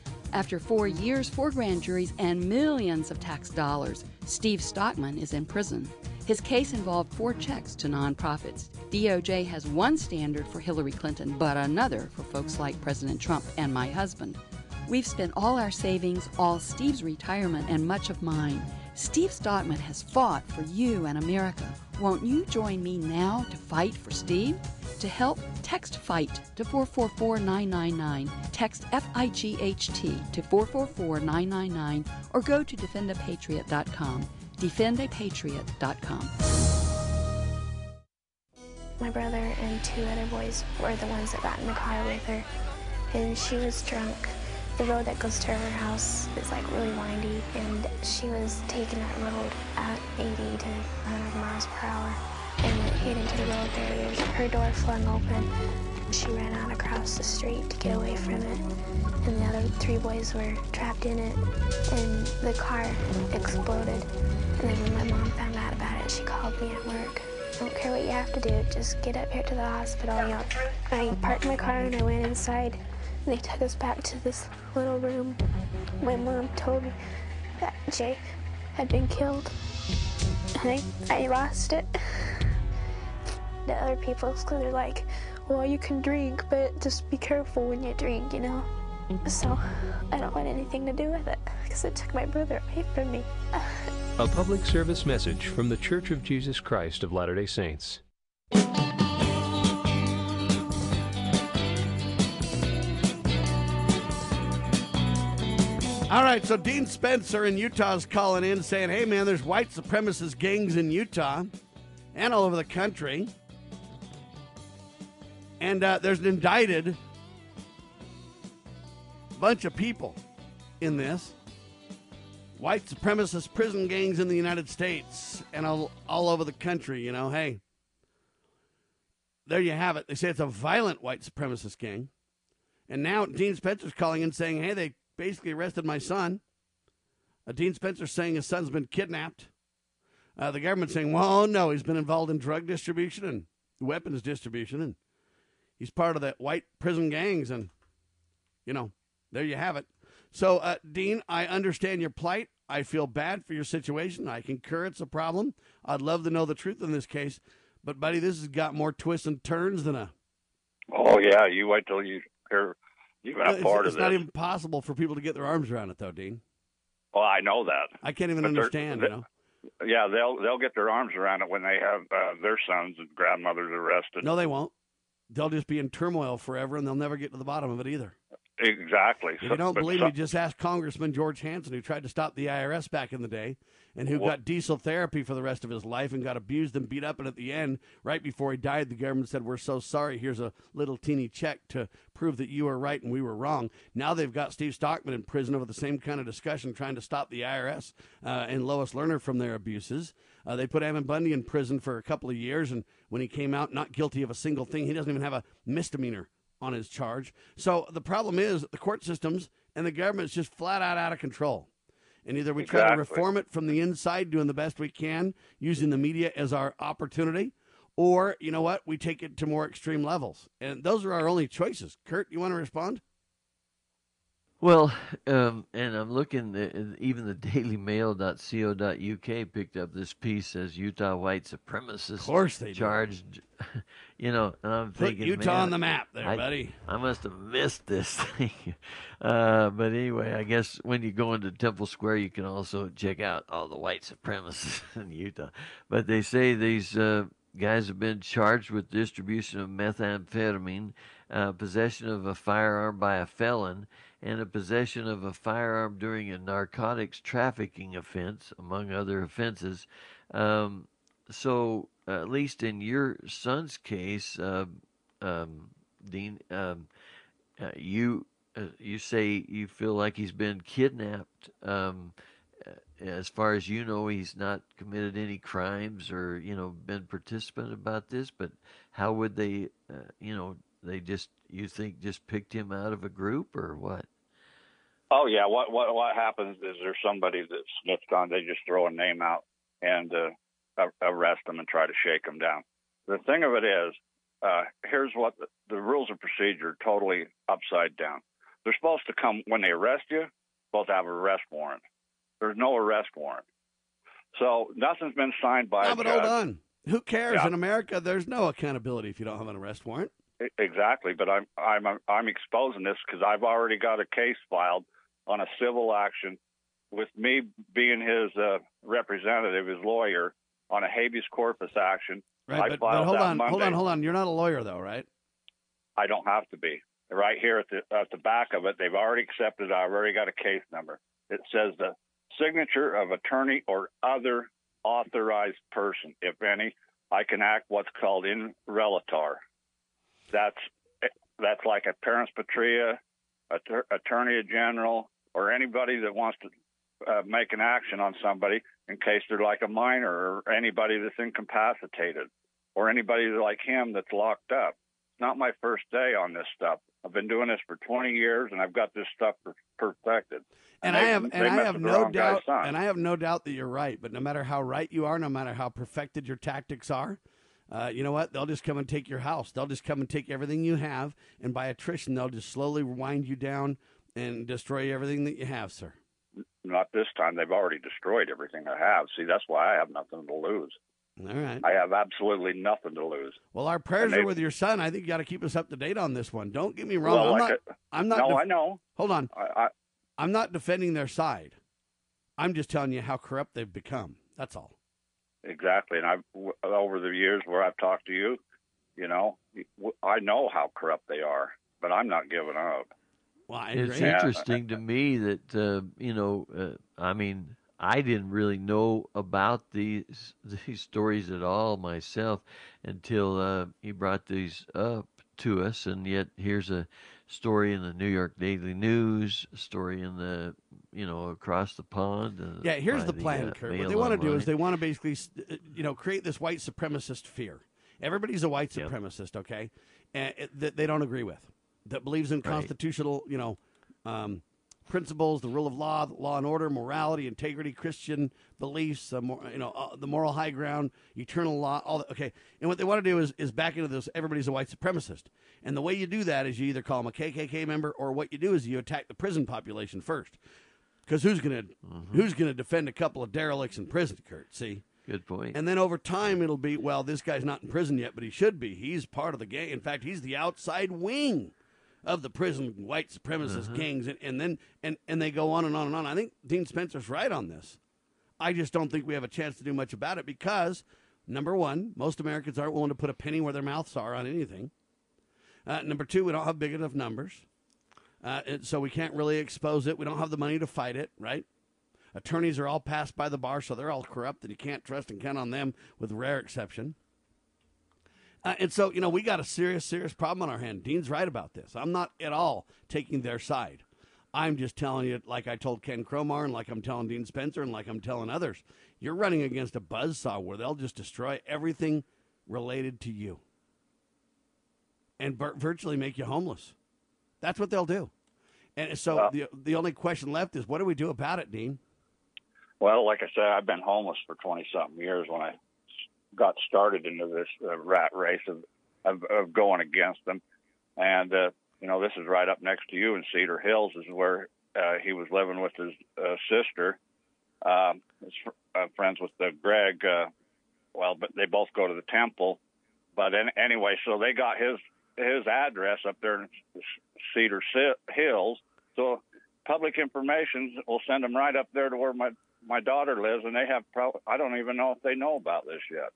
After four years, four grand juries, and millions of tax dollars, Steve Stockman is in prison. His case involved four checks to nonprofits. DOJ has one standard for Hillary Clinton, but another for folks like President Trump and my husband. We've spent all our savings, all Steve's retirement, and much of mine. Steve Stockman has fought for you and America. Won't you join me now to fight for Steve? To help, text FIGHT to 444999, Text F I G H T to 444999, or go to defendapatriot.com. Defendapatriot.com. My brother and two other boys were the ones that got in the car with her, and she was drunk. The road that goes to her house is like really windy, and she was taking that road at 80 to 100 miles per hour and hit into the road barriers. Her door flung open. She ran out across the street to get away from it, and the other three boys were trapped in it, and the car exploded. And then when my mom found out about it, she called me at work. I don't care what you have to do, just get up here to the hospital. You know, I parked my car and I went inside. They took us back to this little room. My mom told me that Jay had been killed. And I, I lost it. The other people, they're like, well, you can drink, but just be careful when you drink, you know? So I don't want anything to do with it because it took my brother away from me. A public service message from The Church of Jesus Christ of Latter day Saints. All right, so Dean Spencer in Utah is calling in saying, hey, man, there's white supremacist gangs in Utah and all over the country. And uh, there's an indicted bunch of people in this white supremacist prison gangs in the United States and all, all over the country. You know, hey, there you have it. They say it's a violent white supremacist gang. And now Dean Spencer's calling in saying, hey, they basically arrested my son. Uh, Dean Spencer saying his son's been kidnapped. Uh, the government saying, well, no, he's been involved in drug distribution and weapons distribution, and he's part of the white prison gangs. And, you know, there you have it. So, uh, Dean, I understand your plight. I feel bad for your situation. I concur it's a problem. I'd love to know the truth in this case. But, buddy, this has got more twists and turns than a. Oh, yeah. You wait till you hear even a it's, part it's of not this. even possible for people to get their arms around it, though, Dean. Well, I know that. I can't even But understand, they- you know. Yeah, they'll they'll get their arms around it when they have uh, their sons and grandmothers arrested. No, they won't. They'll just be in turmoil forever, and they'll never get to the bottom of it either. Exactly. If you don't but believe some- me, just ask Congressman George Hansen, who tried to stop the IRS back in the day, and who Well- got diesel therapy for the rest of his life and got abused and beat up. And at the end, right before he died, the government said, "We're so sorry. Here's a little teeny check to prove that you were right and we were wrong." Now they've got Steve Stockman in prison over the same kind of discussion, trying to stop the IRS uh, and Lois Lerner from their abuses. Uh, they put Ammon Bundy in prison for a couple of years, and when he came out, not guilty of a single thing, he doesn't even have a misdemeanor on his charge. So the problem is the court systems and the government is just flat out out of control. And either we try to reform it from the inside, doing the best we can, using the media as our opportunity, or you know what, we take it to more extreme levels. And those are our only choices. Kurt, you want to respond? Well, um, and I'm looking, at, even the dailymail.co.uk picked up this piece as Utah white supremacists. Of course they do. charged. You know, and I'm Put thinking, Utah man, on the map there, I, buddy. I must have missed this thing. Uh, but anyway, I guess when you go into Temple Square, you can also check out all the white supremacists in Utah. But they say these uh, guys have been charged with distribution of methamphetamine, uh, possession of a firearm by a felon, and a possession of a firearm during a narcotics trafficking offense, among other offenses. Um, so, at least in your son's case, uh, um, Dean, um, uh, you uh, you say you feel like he's been kidnapped. Um, uh, as far as you know, he's not committed any crimes or you know been participant about this. But how would they, uh, you know, they just you think just picked him out of a group or what? Oh yeah, what what what happens is there's somebody that's snitched on. They just throw a name out and uh, arrest them and try to shake them down. The thing of it is, uh, here's what the, the rules of procedure are totally upside down. They're supposed to come when they arrest you, supposed to have an arrest warrant. There's no arrest warrant, so nothing's been signed by No, a but hold on. Who cares? Yeah. In America, there's no accountability if you don't have an arrest warrant. Exactly, but I'm I'm I'm exposing this because I've already got a case filed on a civil action with me being his uh, representative, his lawyer, on a habeas corpus action. Right, I but, but hold on, hold on, hold on. You're not a lawyer, though, right? I don't have to be. Right here at the at the back of it, they've already accepted. I've already got a case number. It says the signature of attorney or other authorized person, if any. I can act what's called in relator. That's that's like a parens patriae, att- attorney general, or anybody that wants to uh, make an action on somebody in case they're like a minor or anybody that's incapacitated or anybody like him that's locked up. It's not my first day on this stuff. I've been doing this for 20 years and I've got this stuff perfected. And they- I have and I have no doubt and I have no doubt that you're right. But no matter how right you are, no matter how perfected your tactics are, uh, you know what? They'll just come and take your house. They'll just come and take everything you have, and by attrition, they'll just slowly wind you down and destroy everything that you have, sir. Not this time. They've already destroyed everything I have. See, that's why I have nothing to lose. All right. I have absolutely nothing to lose. Well, our prayers are with your son. I think you got to keep us up to date on this one. Don't get me wrong. Well, I'm like not. a- I'm not. No, def- I know. Hold on. I, I, I'm not defending their side. I'm just telling you how corrupt they've become. That's all. exactly. And I've w- over the years where I've talked to you, you know, w- I know how corrupt they are, but I'm not giving up. Well, It's Yeah. interesting to me that uh, you know. Uh, I mean, I didn't really know about these these stories at all myself until uh, he brought these up to us, and yet here's a story in the New York Daily News, a story in the you know across the pond. Uh, Yeah, here's the plan, uh, Kurt. What they want to do is they want to basically, uh, you know, create this white supremacist fear. Everybody's a white supremacist, okay? And it, that they don't agree with, that believes in Right. constitutional, you know, um, principles, the rule of law, law and order, morality, integrity, Christian beliefs, uh, mor- you know, uh, the moral high ground, eternal law. All that, okay. And what they want to do is is back into this. Everybody's a white supremacist, and the way you do that is you either call them a KKK member, or what you do is you attack the prison population first. Because who's gonna who's gonna defend a couple of derelicts in prison, Kurt? See, Good point. and then over time it'll be well, this guy's not in prison yet, but he should be. He's part of the gang. In fact, he's the outside wing of the prison white supremacist Uh-huh. gangs, and, and then and and they go on and on and on. I think Dean Spencer's right on this. I just don't think we have a chance to do much about it because number one, most Americans aren't willing to put a penny where their mouths are on anything. Uh, number two, we don't have big enough numbers. Uh, and so we can't really expose it. We don't have the money to fight it, right? Attorneys are all passed by the bar, so they're all corrupt, and you can't trust and count on them, with rare exception. Uh, and so, you know, we got a serious, serious problem on our hand. Dean's right about this. I'm not at all taking their side. I'm just telling you, like I told Ken Cromar, and like I'm telling Dean Spencer, and like I'm telling others, you're running against a buzzsaw where they'll just destroy everything related to you and vir- virtually make you homeless. That's what they'll do. And so the the only question left is, what do we do about it, Dean? Well, like I said, I've been homeless for 20 something years when I got started into this uh, rat race of, of, of going against them. And, uh, you know, this is right up next to you in Cedar Hills, is where uh, he was living with his uh, sister. Um, his fr- uh, friends with uh, Greg. Uh, well, but they both go to the temple. But an anyway, so they got his his address up there in Cedar Si- Hills. So public information will send them right up there to where my my daughter lives, and they have. Pro- I don't even know if they know about this yet.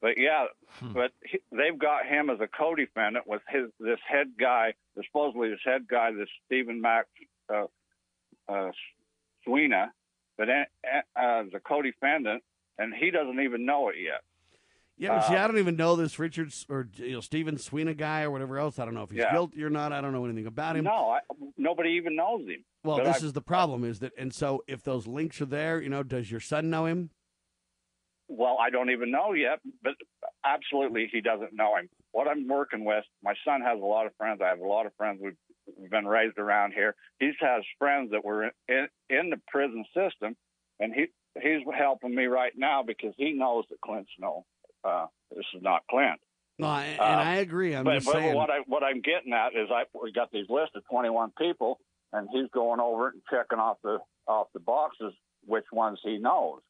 But yeah, but he, they've got him as a co-defendant with his this head guy, supposedly this head guy, this Stephen Max uh, uh, Sweeney, but uh, as a co-defendant, and he doesn't even know it yet. Yeah, but see, Uh, I don't even know this Richards or you know Steven Sweeney guy or whatever else. I don't know if he's Yeah. guilty or not. I don't know anything about him. No, I, nobody even knows him. Well, this I've- is the problem: is that, and so if those links are there, you know, does your son know him? Well, I don't even know yet, but absolutely he doesn't know him. What I'm working with, my son has a lot of friends. I have a lot of friends. We've, we've been raised around here. He has friends that were in, in the prison system, and he he's helping me right now because he knows that Clint's no, uh, this is not Clint. No, I- and Uh, I agree. I'm but, but saying. what I what I'm getting at is I we got these list of 21 people, and he's going over it and checking off the off the boxes which ones he knows.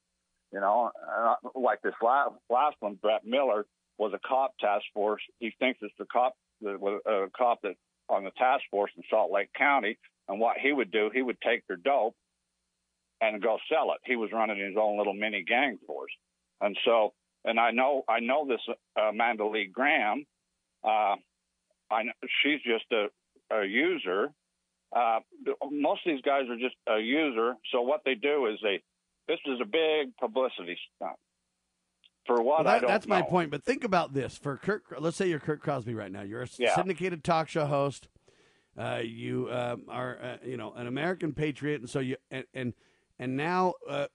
You know, uh, like this last one, Brett Miller was a cop task force. He thinks it's the cop the a cop that on the task force in Salt Lake County. And what he would do, he would take their dope, and go sell it. He was running his own little mini gang force, and so and I know I know this uh, Amanda Lee Graham. Uh, I know, she's just a, a user. Uh, most of these guys are just a user. So what they do is they this is a big publicity stunt. For what Well, that- I don't that's my point. But think about this: for Kurt, let's say you're Kurt Crosby right now. You're a Yeah. syndicated talk show host. Uh, you um, are, uh, you know, an American patriot, and so you and and, and now uh,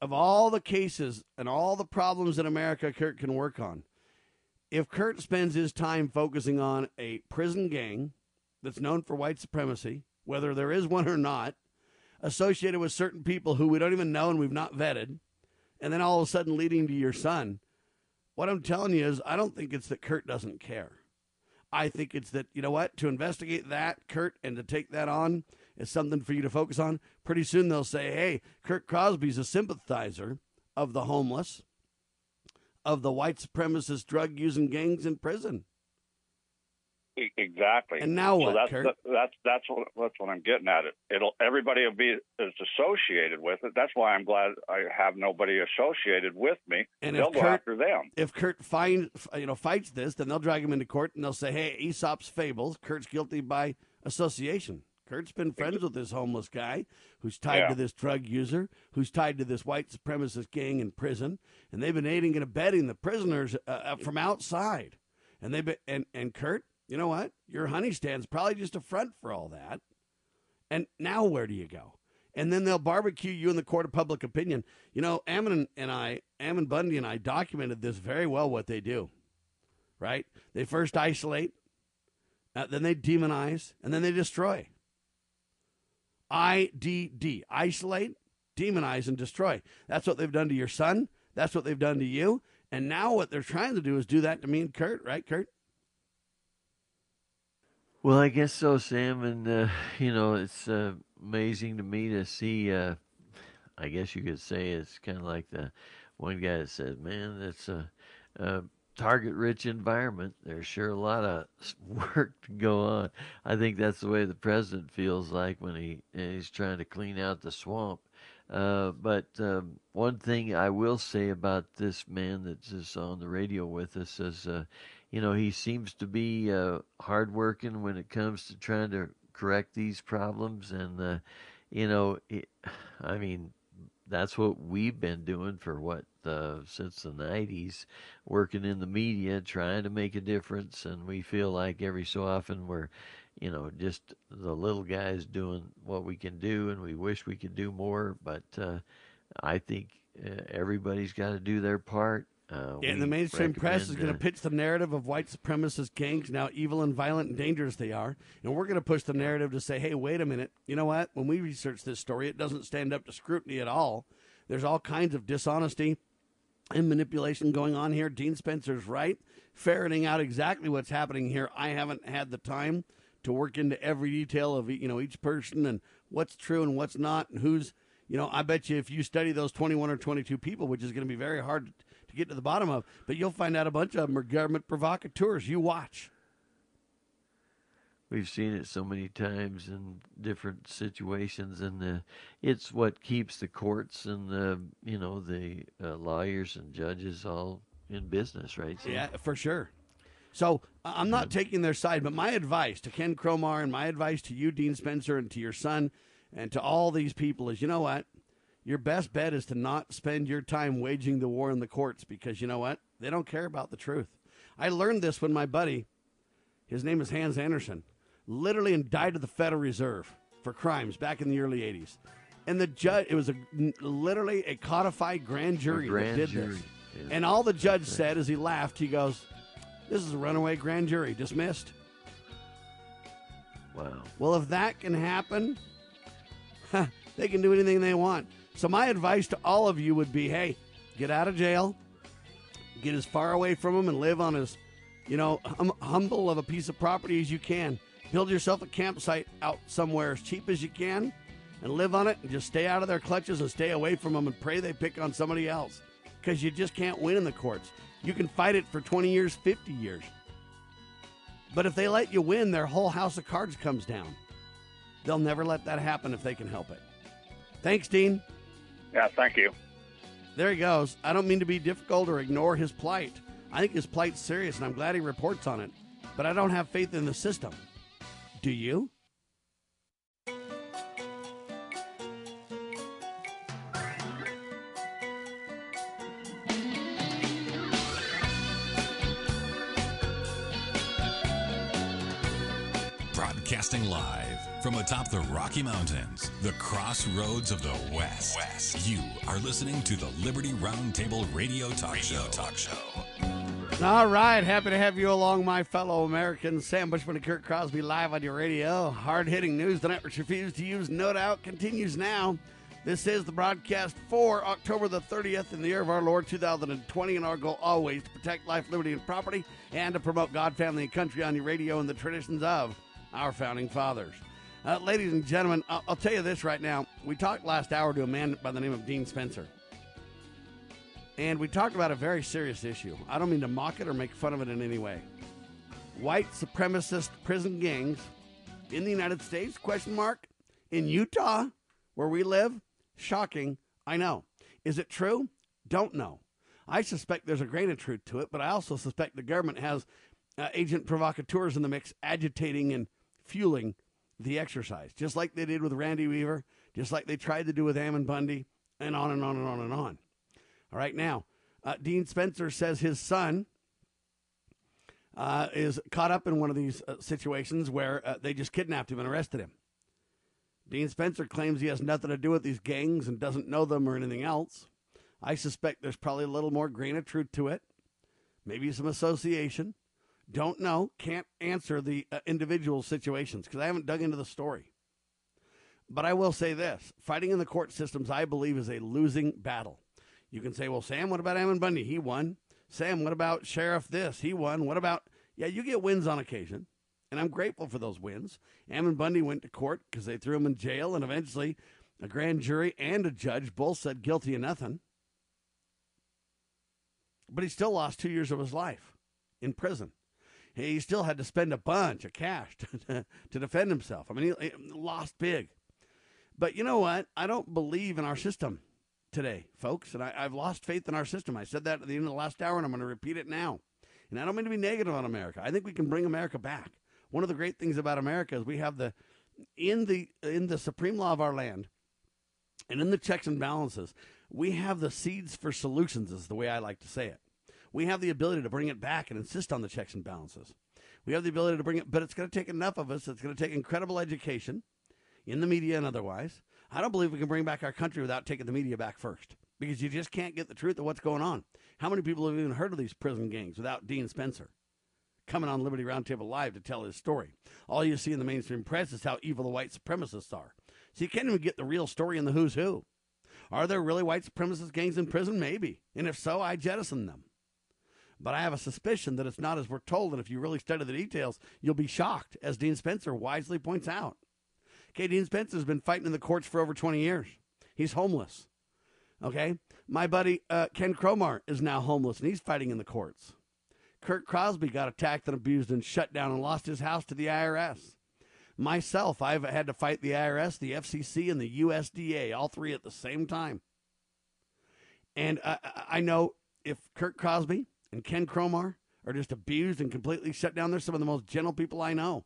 of all the cases and all the problems in America, Kurt can work on. If Kurt spends his time focusing on a prison gang that's known for white supremacy, whether there is one or not, associated with certain people who we don't even know and we've not vetted, and then all of a sudden leading to your son. What I'm telling you is, I don't think it's that Kurt doesn't care. I think it's that, you know what, to investigate that, Kurt, and to take that on is something for you to focus on. Pretty soon they'll say, hey, Kurt Crosby's a sympathizer of the homeless, of the white supremacist drug using gangs in prison. Exactly. And now so That's Kurt? that's that's what that's what I'm getting at. It it'll everybody will be is associated with it. That's why I'm glad I have nobody associated with me. And They'll if go Kurt, after them. if Kurt find you know fights this, then they'll drag him into court and they'll say, "Hey, Aesop's fables. Kurt's guilty by association. Kurt's been friends with this homeless guy who's tied Yeah. to this drug user, who's tied to this white supremacist gang in prison, and they've been aiding and abetting the prisoners uh, uh, from outside. And they have been and and Kurt, you know what? Your honey stand's probably just a front for all that. And now where do you go? And then they'll barbecue you in the court of public opinion. You know, Ammon and I, Ammon Bundy and I documented this very well what they do. Right? They first isolate, uh, then they demonize, and then they destroy. IDD, isolate, demonize, and destroy. That's what they've done to your son. That's what they've done to you. And now what they're trying to do is do that to me and Kurt, right, Kurt? Well, I guess so, Sam. And, uh, you know, it's uh, amazing to me to see, uh, I guess you could say it's kind of like the one guy that said, man, it's a, a target rich environment. There's sure a lot of work to go on. I think that's the way the president feels like when he he's trying to clean out the swamp. Uh, but um, one thing I will say about this man that's on the radio with us is, uh, you know, he seems to be uh, hardworking when it comes to trying to correct these problems, and uh, you know, it, I mean, that's what we've been doing for what uh, since the '90s, working in the media, trying to make a difference, and we feel like every so often we're, you know, just the little guys doing what we can do, and we wish we could do more, but uh, I think uh, everybody's got to do their part. Uh, Yeah, and the mainstream press is going to uh, pitch the narrative of white supremacist gangs, now evil and violent and dangerous they are. And we're going to push the narrative to say, hey, wait a minute. You know what? When we research this story, it doesn't stand up to scrutiny at all. There's all kinds of dishonesty and manipulation going on here. Dean Spencer's right, ferreting out exactly what's happening here. I haven't had the time to work into every detail of you know each person and what's true and what's not and who's you know I bet you if you study those 21 or 22 people, which is going to be very hard to get to the bottom of, but you'll find out a bunch of them are government provocateurs. You watch. We've seen it so many times in different situations, and uh, it's what keeps the courts and the you know the uh, lawyers and judges all in business, right? Sam? Yeah, for sure. So I'm not taking their side, but my advice to Ken Cromar and my advice to you, Dean Spencer, and to your son, and to all these people is, you know what? Your best bet is to not spend your time waging the war in the courts because you know what? They don't care about the truth. I learned this when my buddy, his name is Hans Anderson, literally indicted the Federal Reserve for crimes back in the early 80s. And the judge, it was a literally a codified grand jury grand that did jury, this. yeah. And all the judge said as he laughed, he goes, This is a runaway grand jury, dismissed. Wow. Well, if that can happen, they can do anything they want. So, my advice to all of you would be hey, get out of jail, get as far away from them, and live on as, you know, hum- humble of a piece of property as you can. Build yourself a campsite out somewhere as cheap as you can and live on it and just stay out of their clutches and stay away from them and pray they pick on somebody else because you just can't win in the courts. You can fight it for 20 years, 50 years. But if they let you win, their whole house of cards comes down. They'll never let that happen if they can help it. Thanks, Dean. Yeah, thank you. There he goes. I don't mean to be difficult or ignore his plight. I think his plight's serious, and I'm glad he reports on it. But I don't have faith in the system. Do you? Broadcasting live from atop the Rocky Mountains, the crossroads of the West. West. You are listening to the Liberty Roundtable Radio Talk Show. Talk Show. All right, happy to have you along, my fellow Americans. Sam Bushman and Kurt Crosby live on your radio. Hard hitting news the networks refuse to use, no doubt, continues now. This is the broadcast for October the 30th in the year of our Lord 2020, and our goal always to protect life, liberty, and property, and to promote God, family, and country on your radio and the traditions of our founding fathers. Uh, ladies and gentlemen, I'll, I'll tell you this right now. We talked last hour to a man by the name of Dean Spencer. And we talked about a very serious issue. I don't mean to mock it or make fun of it in any way. White supremacist prison gangs in the United States? Question mark. In Utah, where we live? Shocking. I know. Is it true? Don't know. I suspect there's a grain of truth to it, but I also suspect the government has uh, agent provocateurs in the mix agitating and fueling the exercise, just like they did with Randy Weaver, just like they tried to do with Ammon Bundy, and on and on and on and on. All right, now, uh, Dean Spencer says his son uh, is caught up in one of these uh, situations where uh, they just kidnapped him and arrested him. Dean Spencer claims he has nothing to do with these gangs and doesn't know them or anything else. I suspect there's probably a little more grain of truth to it, maybe some association. Don't know, can't answer the uh, individual situations because I haven't dug into the story. But I will say this fighting in the court systems, I believe, is a losing battle. You can say, well, Sam, what about Ammon Bundy? He won. Sam, what about Sheriff this? He won. What about, yeah, you get wins on occasion. And I'm grateful for those wins. Ammon Bundy went to court because they threw him in jail, and eventually a grand jury and a judge both said guilty of nothing. But he still lost two years of his life in prison. He still had to spend a bunch of cash to, to defend himself. I mean, he, he lost big. But you know what? I don't believe in our system today, folks, and I, have lost faith in our system. I said that at the end of the last hour, and I'm going to repeat it now. And I don't mean to be negative on America. I think we can bring America back. One of the great things about America is we have the in the in the supreme law of our land, and in the checks and balances, we have the seeds for solutions. Is the way I like to say it. We have the ability to bring it back and insist on the checks and balances. We have the ability to bring it, but it's going to take enough of us. It's going to take incredible education in the media and otherwise. I don't believe we can bring back our country without taking the media back first because you just can't get the truth of what's going on. How many people have even heard of these prison gangs without Dean Spencer coming on Liberty Roundtable Live to tell his story? All you see in the mainstream press is how evil the white supremacists are. So you can't even get the real story in the who's who. Are there really white supremacist gangs in prison? Maybe. And if so, I jettison them. But I have a suspicion that it's not as we're told, and if you really study the details, you'll be shocked, as Dean Spencer wisely points out. Okay, Dean Spencer's been fighting in the courts for over 20 years. He's homeless. Okay, my buddy uh, Ken Cromar is now homeless and he's fighting in the courts. Kurt Crosby got attacked and abused and shut down and lost his house to the IRS. Myself, I've had to fight the IRS, the FCC, and the USDA, all three at the same time. And I, I know if Kurt Crosby and Ken Cromar are just abused and completely shut down, they're some of the most gentle people I know.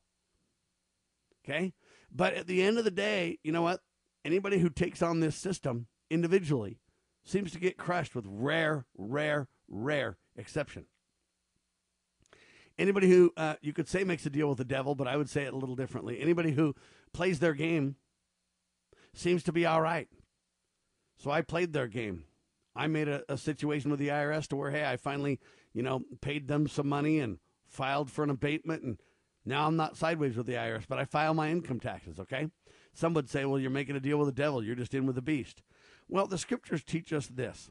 Okay? But at the end of the day, you know what? Anybody who takes on this system individually seems to get crushed with rare, rare, rare exception. Anybody who uh, you could say makes a deal with the devil, but I would say it a little differently. Anybody who plays their game seems to be all right. So I played their game. I made a, a situation with the IRS to where, hey, I finally, you know, paid them some money and filed for an abatement and now I'm not sideways with the IRS, but I file my income taxes, okay? Some would say, well, you're making a deal with the devil. You're just in with the beast. Well, the scriptures teach us this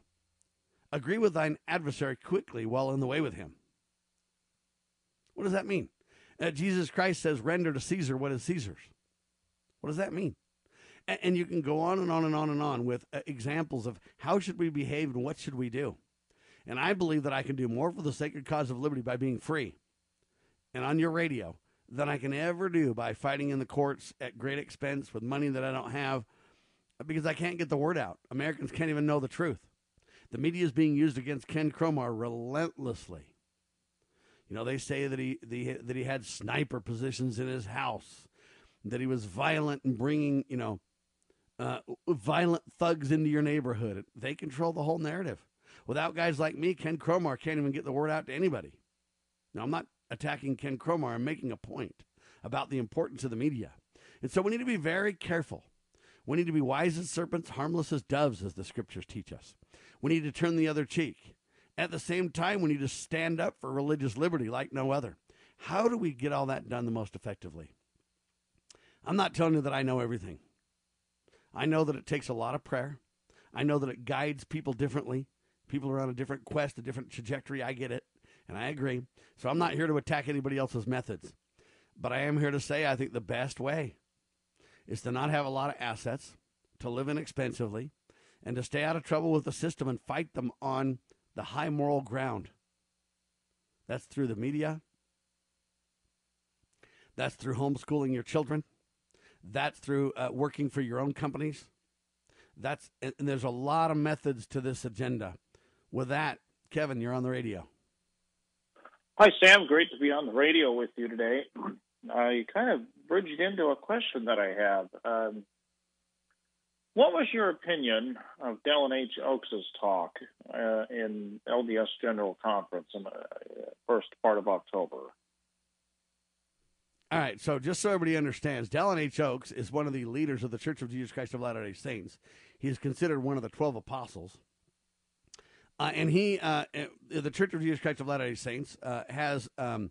agree with thine adversary quickly while in the way with him. What does that mean? Uh, Jesus Christ says, render to Caesar what is Caesar's. What does that mean? And, you can go on and on and on and on with uh, examples of how should we behave and what should we do. And I believe that I can do more for the sacred cause of liberty by being free and on your radio than I can ever do by fighting in the courts at great expense with money that I don't have because I can't get the word out. Americans can't even know the truth. The media is being used against Ken Cromar relentlessly. You know, they say that he the, that he had sniper positions in his house, that he was violent and bringing you know uh, violent thugs into your neighborhood. They control the whole narrative. Without guys like me, Ken Cromar can't even get the word out to anybody. Now, I'm not attacking Ken Cromar. I'm making a point about the importance of the media. And so we need to be very careful. We need to be wise as serpents, harmless as doves, as the scriptures teach us. We need to turn the other cheek. At the same time, we need to stand up for religious liberty like no other. How do we get all that done the most effectively? I'm not telling you that I know everything. I know that it takes a lot of prayer. I know that it guides people differently. People are on a different quest, a different trajectory. I get it, and I agree. So I'm not here to attack anybody else's methods. But I am here to say I think the best way is to not have a lot of assets, to live inexpensively, and to stay out of trouble with the system and fight them on the high moral ground. That's through the media. That's through homeschooling your children. That's through uh, working for your own companies. That's and there's a lot of methods to this agenda. With that, Kevin, you're on the radio. Hi, Sam. Great to be on the radio with you today. I kind of bridged into a question that I have. Um, what was your opinion of Dallin H. Oaks' talk uh, in LDS General Conference in the first part of October? All right, so just so everybody understands, Dallin H. Oaks is one of the leaders of the Church of Jesus Christ of Latter day Saints. He is considered one of the 12 apostles. Uh, and he, uh, the Church of Jesus Christ of Latter day Saints, uh, has um,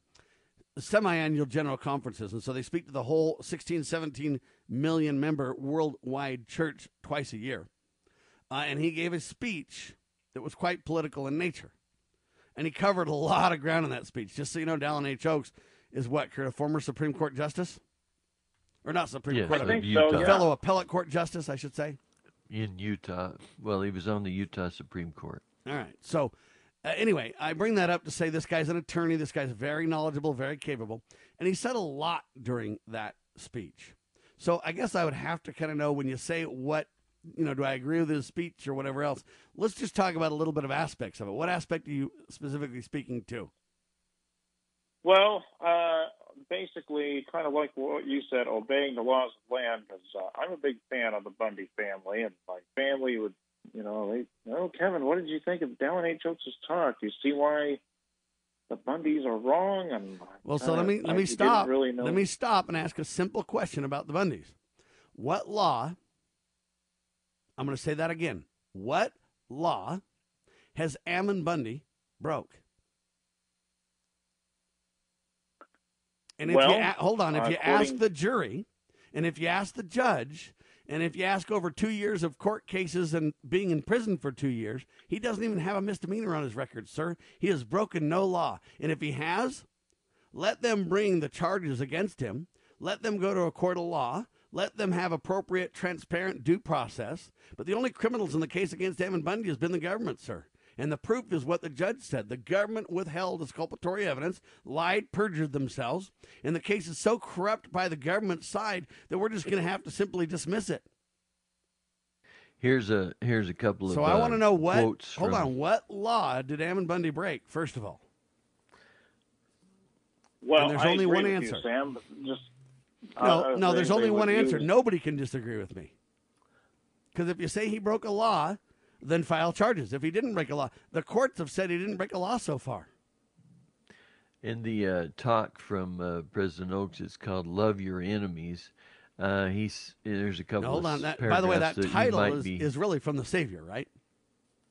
semi-annual general conferences and so they speak to the whole 16 17 million member worldwide church twice a year uh, and he gave a speech that was quite political in nature and he covered a lot of ground in that speech just so you know dallin h oaks is what a former supreme court justice or not supreme yes, court I a, think so, yeah. fellow appellate court justice i should say in utah well he was on the utah supreme court all right so uh, anyway, I bring that up to say this guy's an attorney. This guy's very knowledgeable, very capable, and he said a lot during that speech. So I guess I would have to kind of know when you say what, you know, do I agree with his speech or whatever else? Let's just talk about a little bit of aspects of it. What aspect are you specifically speaking to? Well, uh, basically, kind of like what you said, obeying the laws of land, because uh, I'm a big fan of the Bundy family, and my family would you know, they, oh, Kevin, what did you think of Dallin H. Oaks' talk? Do you see why the Bundys are wrong? And well, so let me let me stop. Really let me stop and ask a simple question about the Bundys. What law? I'm going to say that again. What law has Ammon Bundy broke? And if well, you hold on, if uh, you ask the jury, and if you ask the judge, and if you ask over two years of court cases and being in prison for two years, he doesn't even have a misdemeanor on his record, sir. He has broken no law. And if he has, let them bring the charges against him. Let them go to a court of law. Let them have appropriate, transparent due process. But the only criminals in the case against Ammon Bundy has been the government, sir. And the proof is what the judge said. The government withheld exculpatory evidence, lied, perjured themselves, and the case is so corrupt by the government side that we're just going to have to simply dismiss it. Here's a here's a couple of so I want to uh, know what. quotes Hold from- on, what law did Ammon Bundy break? First of all, Well, And there's I only agree one with answer. You, Sam, just no, uh, no, there's only with one you. answer. Nobody can disagree with me. Because if you say he broke a law, then file charges. If he didn't break a law, the courts have said he didn't break a law so far. In the uh, talk from uh, President Oaks, it's called "Love Your Enemies." Uh, he's there's a couple. Now, hold of on. That, by the way, that you title is, be- is really from the Savior, right?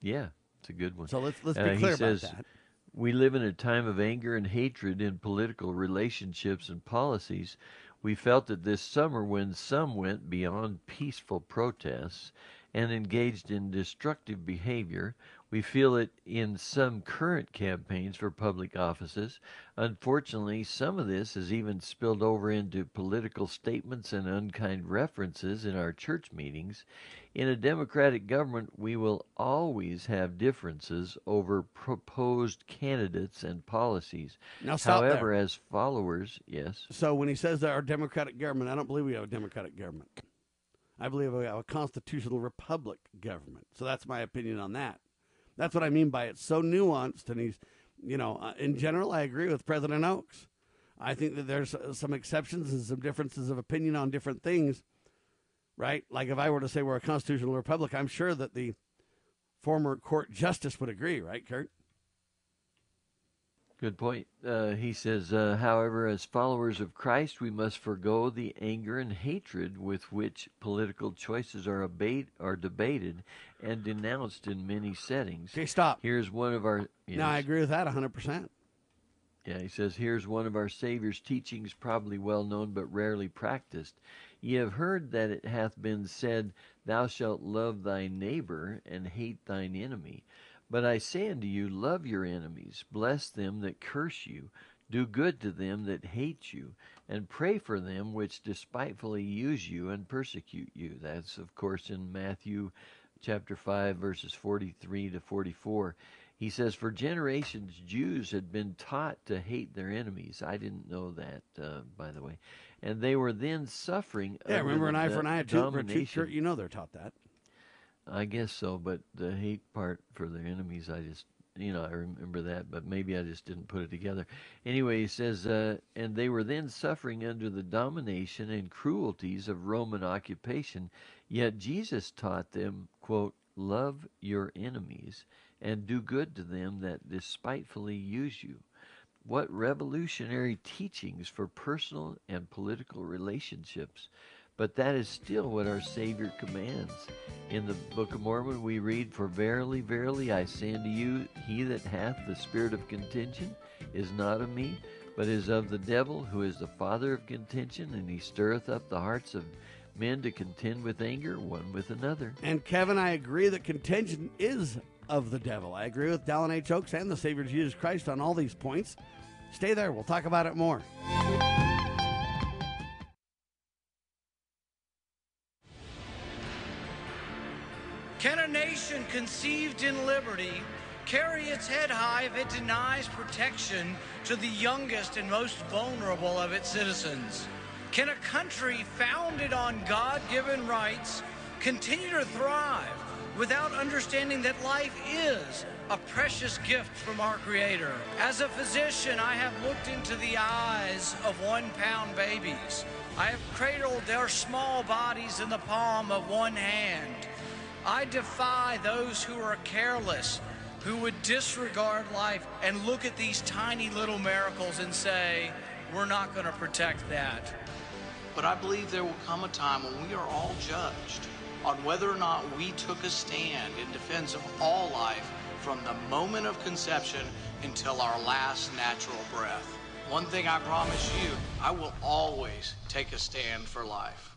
yeah, it's a good one. So let's let's Uh, be he clear says, about that. We live in a time of anger and hatred in political relationships and policies. We felt it this summer when some went beyond peaceful protests and engaged in destructive behavior. We feel it in some current campaigns for public offices. Unfortunately, some of this has even spilled over into political statements and unkind references in our church meetings. In a democratic government, we will always have differences over proposed candidates and policies. Now stop there. However, as followers, yes. So when he says that our democratic government, I don't believe we have a democratic government. I believe we have a constitutional republic government. So that's my opinion on that. That's what I mean by it's so nuanced. And he's, you know, uh, in general, I agree with President Oaks. I think that there's uh, some exceptions and some differences of opinion on different things, right? Like if I were to say we're a constitutional republic, I'm sure that the former court justice would agree, right, Kurt? Good point. Uh, he says, uh, however, as followers of Christ, we must forego the anger and hatred with which political choices are abate, are debated and denounced in many settings. Okay, stop. Here's one of our. Yes. No, I agree with that 100%. Yeah, he says, here's one of our Savior's teachings, probably well known but rarely practiced. Ye have heard that it hath been said, Thou shalt love thy neighbor and hate thine enemy. But I say unto you, love your enemies, bless them that curse you, do good to them that hate you, and pray for them which despitefully use you and persecute you. That's, of course, in Matthew chapter 5, verses 43 to 44. He says, For generations, Jews had been taught to hate their enemies. I didn't know that, uh, by the way. And they were then suffering. Yeah, remember an eye for an eye, a tooth for a tooth? You know they're taught that. I guess so, but the hate part for their enemies, I just, you know, I remember that, but maybe I just didn't put it together. Anyway, he says, uh, and they were then suffering under the domination and cruelties of Roman occupation, yet Jesus taught them, quote, love your enemies and do good to them that despitefully use you. What revolutionary teachings for personal and political relationships. But that is still what our Savior commands. In the Book of Mormon, we read, For verily, verily, I say unto you, he that hath the spirit of contention is not of me, but is of the devil, who is the father of contention, and he stirreth up the hearts of men to contend with anger one with another. And Kevin, I agree that contention is of the devil. I agree with Dallin H. Oaks and the Savior Jesus Christ on all these points. Stay there. We'll talk about it more. Nation conceived in liberty carry its head high if it denies protection to the youngest and most vulnerable of its citizens? Can a country founded on God given rights continue to thrive without understanding that life is a precious gift from our Creator? As a physician, I have looked into the eyes of one pound babies. I have cradled their small bodies in the palm of one hand. I defy those who are careless, who would disregard life and look at these tiny little miracles and say, we're not going to protect that. But I believe there will come a time when we are all judged on whether or not we took a stand in defense of all life from the moment of conception until our last natural breath. One thing I promise you, I will always take a stand for life.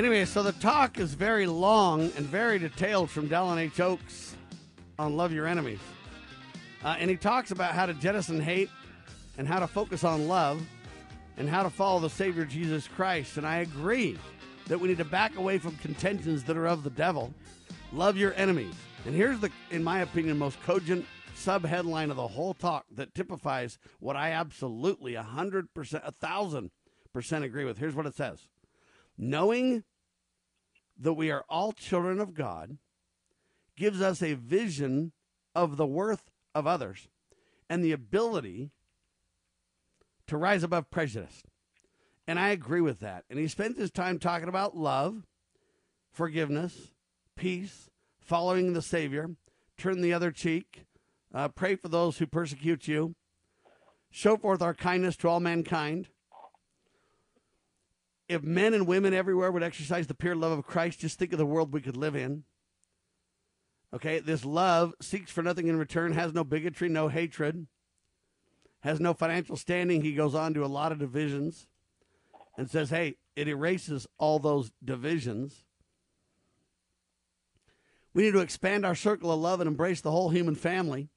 Anyway, so the talk is very long and very detailed from Dallin H. Oaks on Love Your Enemies. Uh, and he talks about how to jettison hate and how to focus on love and how to follow the Savior Jesus Christ. And I agree that we need to back away from contentions that are of the devil. Love your enemies. And here's the, in my opinion, most cogent sub headline of the whole talk that typifies what I absolutely 100%, 1000% agree with. Here's what it says Knowing that we are all children of God gives us a vision of the worth of others and the ability to rise above prejudice. And I agree with that. And he spent his time talking about love, forgiveness, peace, following the Savior, turn the other cheek, uh, pray for those who persecute you, show forth our kindness to all mankind. If men and women everywhere would exercise the pure love of Christ, just think of the world we could live in. Okay, this love seeks for nothing in return, has no bigotry, no hatred, has no financial standing. He goes on to a lot of divisions and says, hey, it erases all those divisions. We need to expand our circle of love and embrace the whole human family.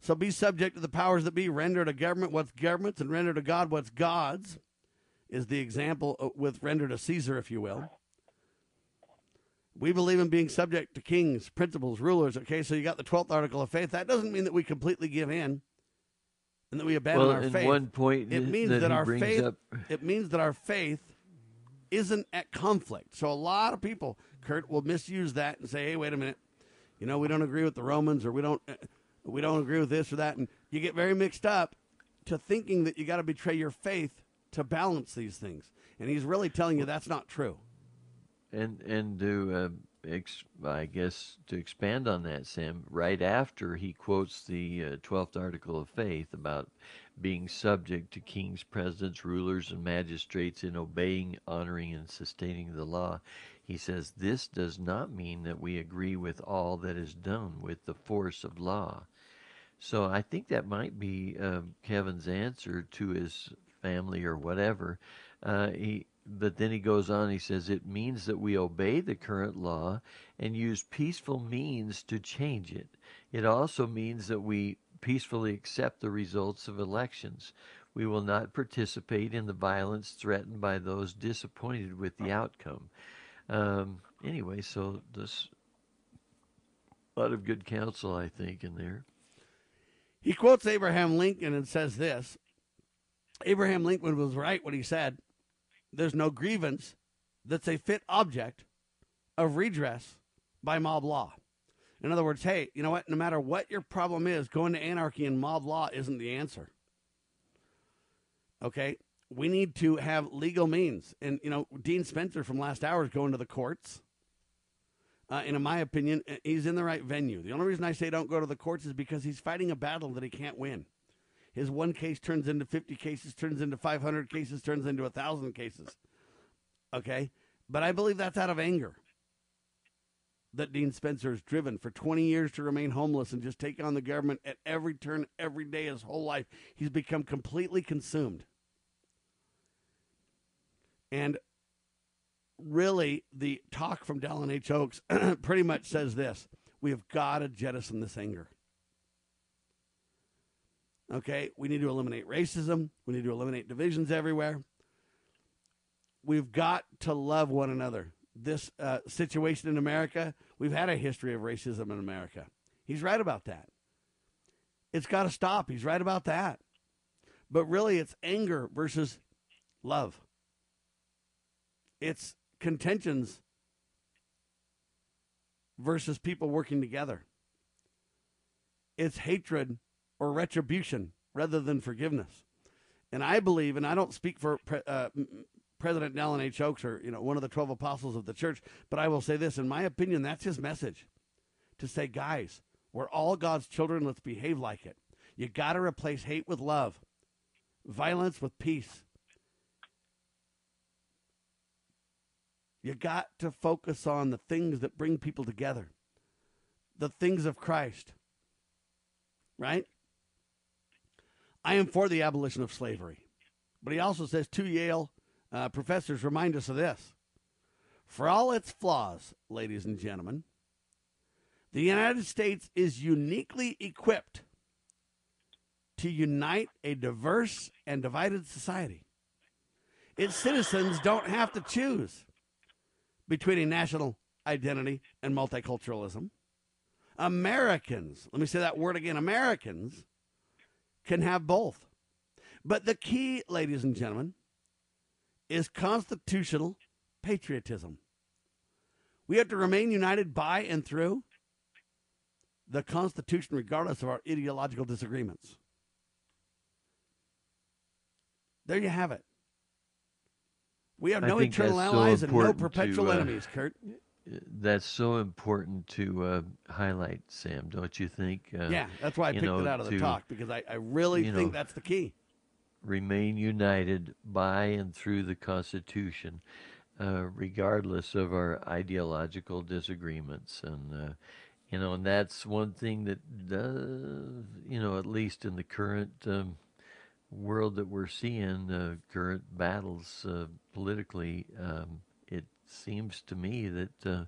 So be subject to the powers that be. Render to government what's government's and render to God what's God's, is the example uh, with render to Caesar, if you will. We believe in being subject to kings, principals, rulers. Okay, so you got the 12th article of faith. That doesn't mean that we completely give in and that we abandon well, our in faith. one point it means that that, our faith up- it means that our faith isn't at conflict. So a lot of people, Kurt, will misuse that and say, "Hey, wait a minute. You know, we don't agree with the Romans or we don't uh, we don't agree with this or that." And you get very mixed up to thinking that you got to betray your faith to balance these things. And he's really telling you that's not true. And and to uh, I guess to expand on that, Sam, right after he quotes the uh, twelfth article of faith about being subject to kings, presidents, rulers, and magistrates in obeying, honoring, and sustaining the law, he says this does not mean that we agree with all that is done with the force of law. So I think that might be uh, Kevin's answer to his family or whatever. Uh, he, but then he goes on. He says it means that we obey the current law and use peaceful means to change it. It also means that we peacefully accept the results of elections. We will not participate in the violence threatened by those disappointed with the outcome. Um, anyway, so this a lot of good counsel, I think, in there. He quotes Abraham Lincoln and says this Abraham Lincoln was right when he said, There's no grievance that's a fit object of redress by mob law. In other words, hey, you know what? No matter what your problem is, going to anarchy and mob law isn't the answer. Okay? We need to have legal means. And, you know, Dean Spencer from last hour is going to the courts. Uh, and in my opinion, uh, he's in the right venue. The only reason I say don't go to the courts is because he's fighting a battle that he can't win. His one case turns into 50 cases, turns into 500 cases, turns into 1,000 cases. Okay? But I believe that's out of anger that Dean Spencer is driven for 20 years to remain homeless and just take on the government at every turn, every day, his whole life. He's become completely consumed. And really, the talk from Dallin H. Oaks pretty much says this we have got to jettison this anger. Okay, we need to eliminate racism. We need to eliminate divisions everywhere. We've got to love one another. This uh, situation in America, we've had a history of racism in America. He's right about that. It's got to stop. He's right about that. But really, it's anger versus love. It's contentions versus people working together. It's hatred or retribution rather than forgiveness. And I believe, and I don't speak for uh, President H. Oaks or you know one of the twelve apostles of the church, but I will say this: in my opinion, that's his message to say, guys, we're all God's children. Let's behave like it. You got to replace hate with love, violence with peace. You got to focus on the things that bring people together, the things of Christ. Right? I am for the abolition of slavery. But he also says two Yale uh, professors remind us of this. For all its flaws, ladies and gentlemen, the United States is uniquely equipped to unite a diverse and divided society. Its citizens don't have to choose between a national identity and multiculturalism. Americans, let me say that word again Americans can have both. But the key, ladies and gentlemen, is constitutional patriotism. We have to remain united by and through the Constitution, regardless of our ideological disagreements. There you have it. We have I no eternal that's so allies and no perpetual to, uh, enemies, Kurt. That's so important to uh, highlight, Sam. Don't you think? Uh, yeah, that's why I picked know, it out of the to talk because I, I really think know, that's the key. Remain united by and through the Constitution, uh, regardless of our ideological disagreements, and uh, you know, and that's one thing that does, you know, at least in the current. Um, world that we're seeing, uh, current battles uh, politically, um, seems to me that uh,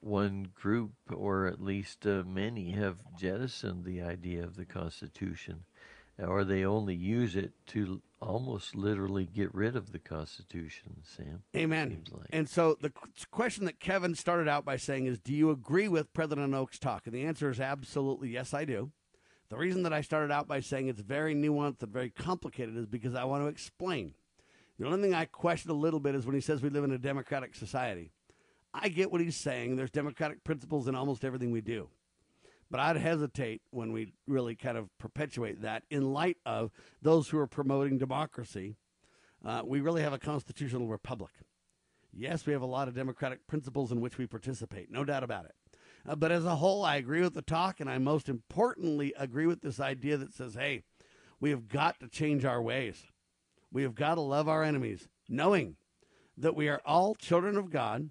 one group, or at least uh, many, have jettisoned the idea of the Constitution, or they only use it to almost literally get rid of the Constitution, Sam. Amen. Like. And so the question that Kevin started out by saying is, do you agree with President Oak's talk? And the answer is absolutely yes, I do. The reason that I started out by saying it's very nuanced and very complicated is because I want to explain. The only thing I question a little bit is when he says we live in a democratic society. I get what he's saying. There's democratic principles in almost everything we do. But I'd hesitate when we really kind of perpetuate that in light of those who are promoting democracy. Uh, we really have a constitutional republic. Yes, we have a lot of democratic principles in which we participate, no doubt about it. Uh, but as a whole, I agree with the talk, and I most importantly agree with this idea that says, hey, we have got to change our ways. We have got to love our enemies, knowing that we are all children of God.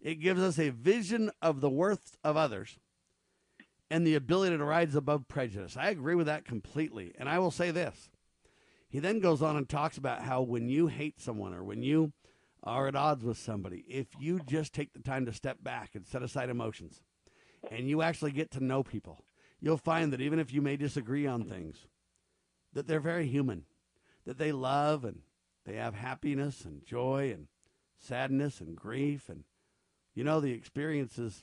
It gives us a vision of the worth of others and the ability to rise above prejudice. I agree with that completely. And I will say this. He then goes on and talks about how when you hate someone or when you are at odds with somebody, if you just take the time to step back and set aside emotions and you actually get to know people, you'll find that even if you may disagree on things, that they're very human, that they love and they have happiness and joy and sadness and grief. And, you know, the experiences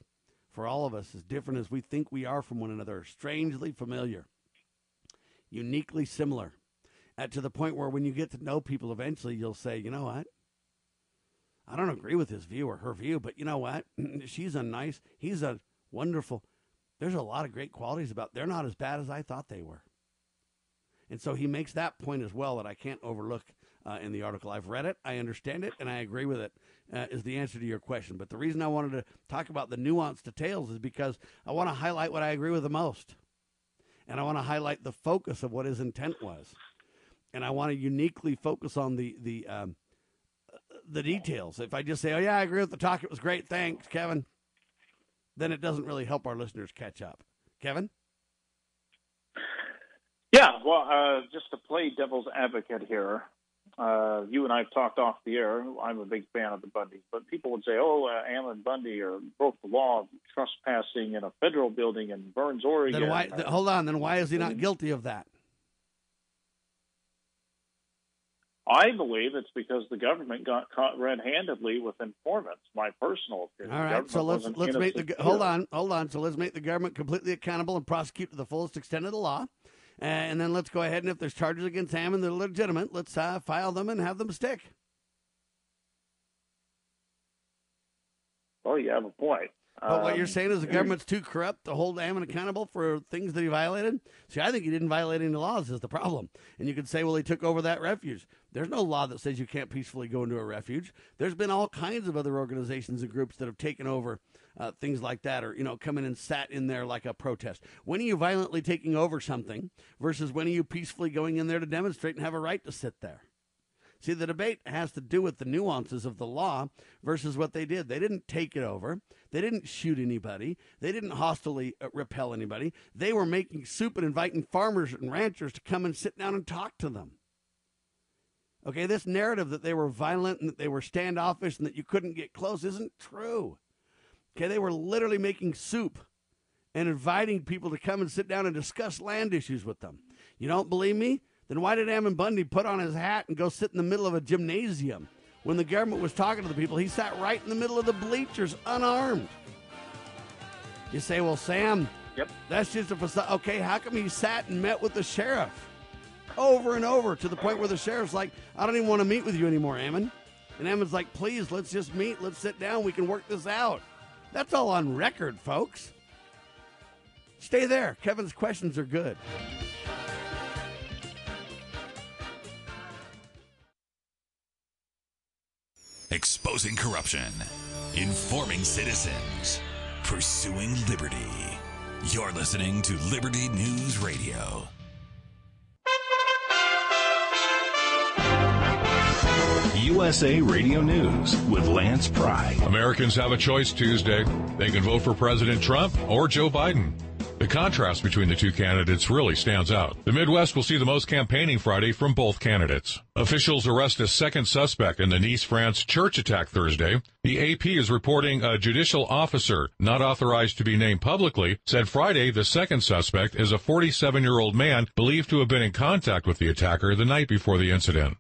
for all of us, as different as we think we are from one another, are strangely familiar, uniquely similar, uh, to the point where when you get to know people, eventually you'll say, you know what? I don't agree with his view or her view, but you know what? She's a nice, he's a wonderful. There's a lot of great qualities about. They're not as bad as I thought they were. And so he makes that point as well that I can't overlook uh, in the article. I've read it, I understand it, and I agree with it. Uh, is the answer to your question. But the reason I wanted to talk about the nuanced details is because I want to highlight what I agree with the most, and I want to highlight the focus of what his intent was, and I want to uniquely focus on the the um, the details. If I just say, "Oh yeah, I agree with the talk. It was great. Thanks, Kevin," then it doesn't really help our listeners catch up. Kevin. Yeah, well, uh, just to play devil's advocate here, uh, you and I have talked off the air. I'm a big fan of the Bundys, but people would say, "Oh, uh, Ammon Bundy or broke the law of trespassing in a federal building in Burns, Oregon." Then why? Th- hold on. Then why is he not guilty of that? I believe it's because the government got caught red-handedly with informants. My personal opinion. All right. So let's let's make the hold on hold on. So let's make the government completely accountable and prosecute to the fullest extent of the law. And then let's go ahead and if there's charges against Ammon that are legitimate, let's uh, file them and have them stick. Oh, you have a point. But what you're Um, saying is the government's too corrupt to hold Ammon accountable for things that he violated? See, I think he didn't violate any laws is the problem. And you could say, well, he took over that refuge. There's no law that says you can't peacefully go into a refuge. There's been all kinds of other organizations and groups that have taken over uh, things like that or, you know, come in and sat in there like a protest. When are you violently taking over something versus when are you peacefully going in there to demonstrate and have a right to sit there? See, the debate has to do with the nuances of the law versus what they did. They didn't take it over. They didn't shoot anybody. They didn't hostilely uh, repel anybody. They were making soup and inviting farmers and ranchers to come and sit down and talk to them. Okay, this narrative that they were violent and that they were standoffish and that you couldn't get close isn't true. Okay, they were literally making soup and inviting people to come and sit down and discuss land issues with them. You don't believe me? Then why did Ammon Bundy put on his hat and go sit in the middle of a gymnasium? When the government was talking to the people, he sat right in the middle of the bleachers, unarmed. You say, well, Sam, yep. that's just a facade. Okay, how come he sat and met with the sheriff over and over to the point where the sheriff's like, I don't even want to meet with you anymore, Ammon. And Ammon's like, please, let's just meet. Let's sit down. We can work this out. That's all on record, folks. Stay there. Kevin's questions are good. Exposing corruption, informing citizens, pursuing liberty. You're listening to Liberty News Radio. USA Radio News with Lance Pry. Americans have a choice Tuesday. They can vote for President Trump or Joe Biden. The contrast between the two candidates really stands out. The Midwest will see the most campaigning Friday from both candidates. Officials arrest a second suspect in the Nice, France church attack Thursday. The AP is reporting a judicial officer, not authorized to be named publicly, said Friday the second suspect is a 47 year old man believed to have been in contact with the attacker the night before the incident.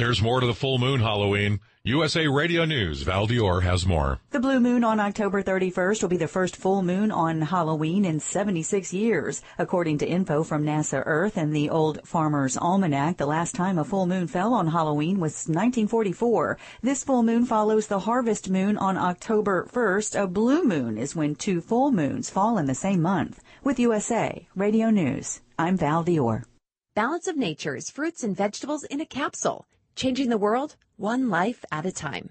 There's more to the full moon Halloween. USA Radio News, Val Dior has more. The blue moon on October 31st will be the first full moon on Halloween in 76 years. According to info from NASA Earth and the Old Farmer's Almanac, the last time a full moon fell on Halloween was 1944. This full moon follows the harvest moon on October 1st. A blue moon is when two full moons fall in the same month. With USA Radio News, I'm Val Dior. Balance of Nature is fruits and vegetables in a capsule, changing the world one life at a time.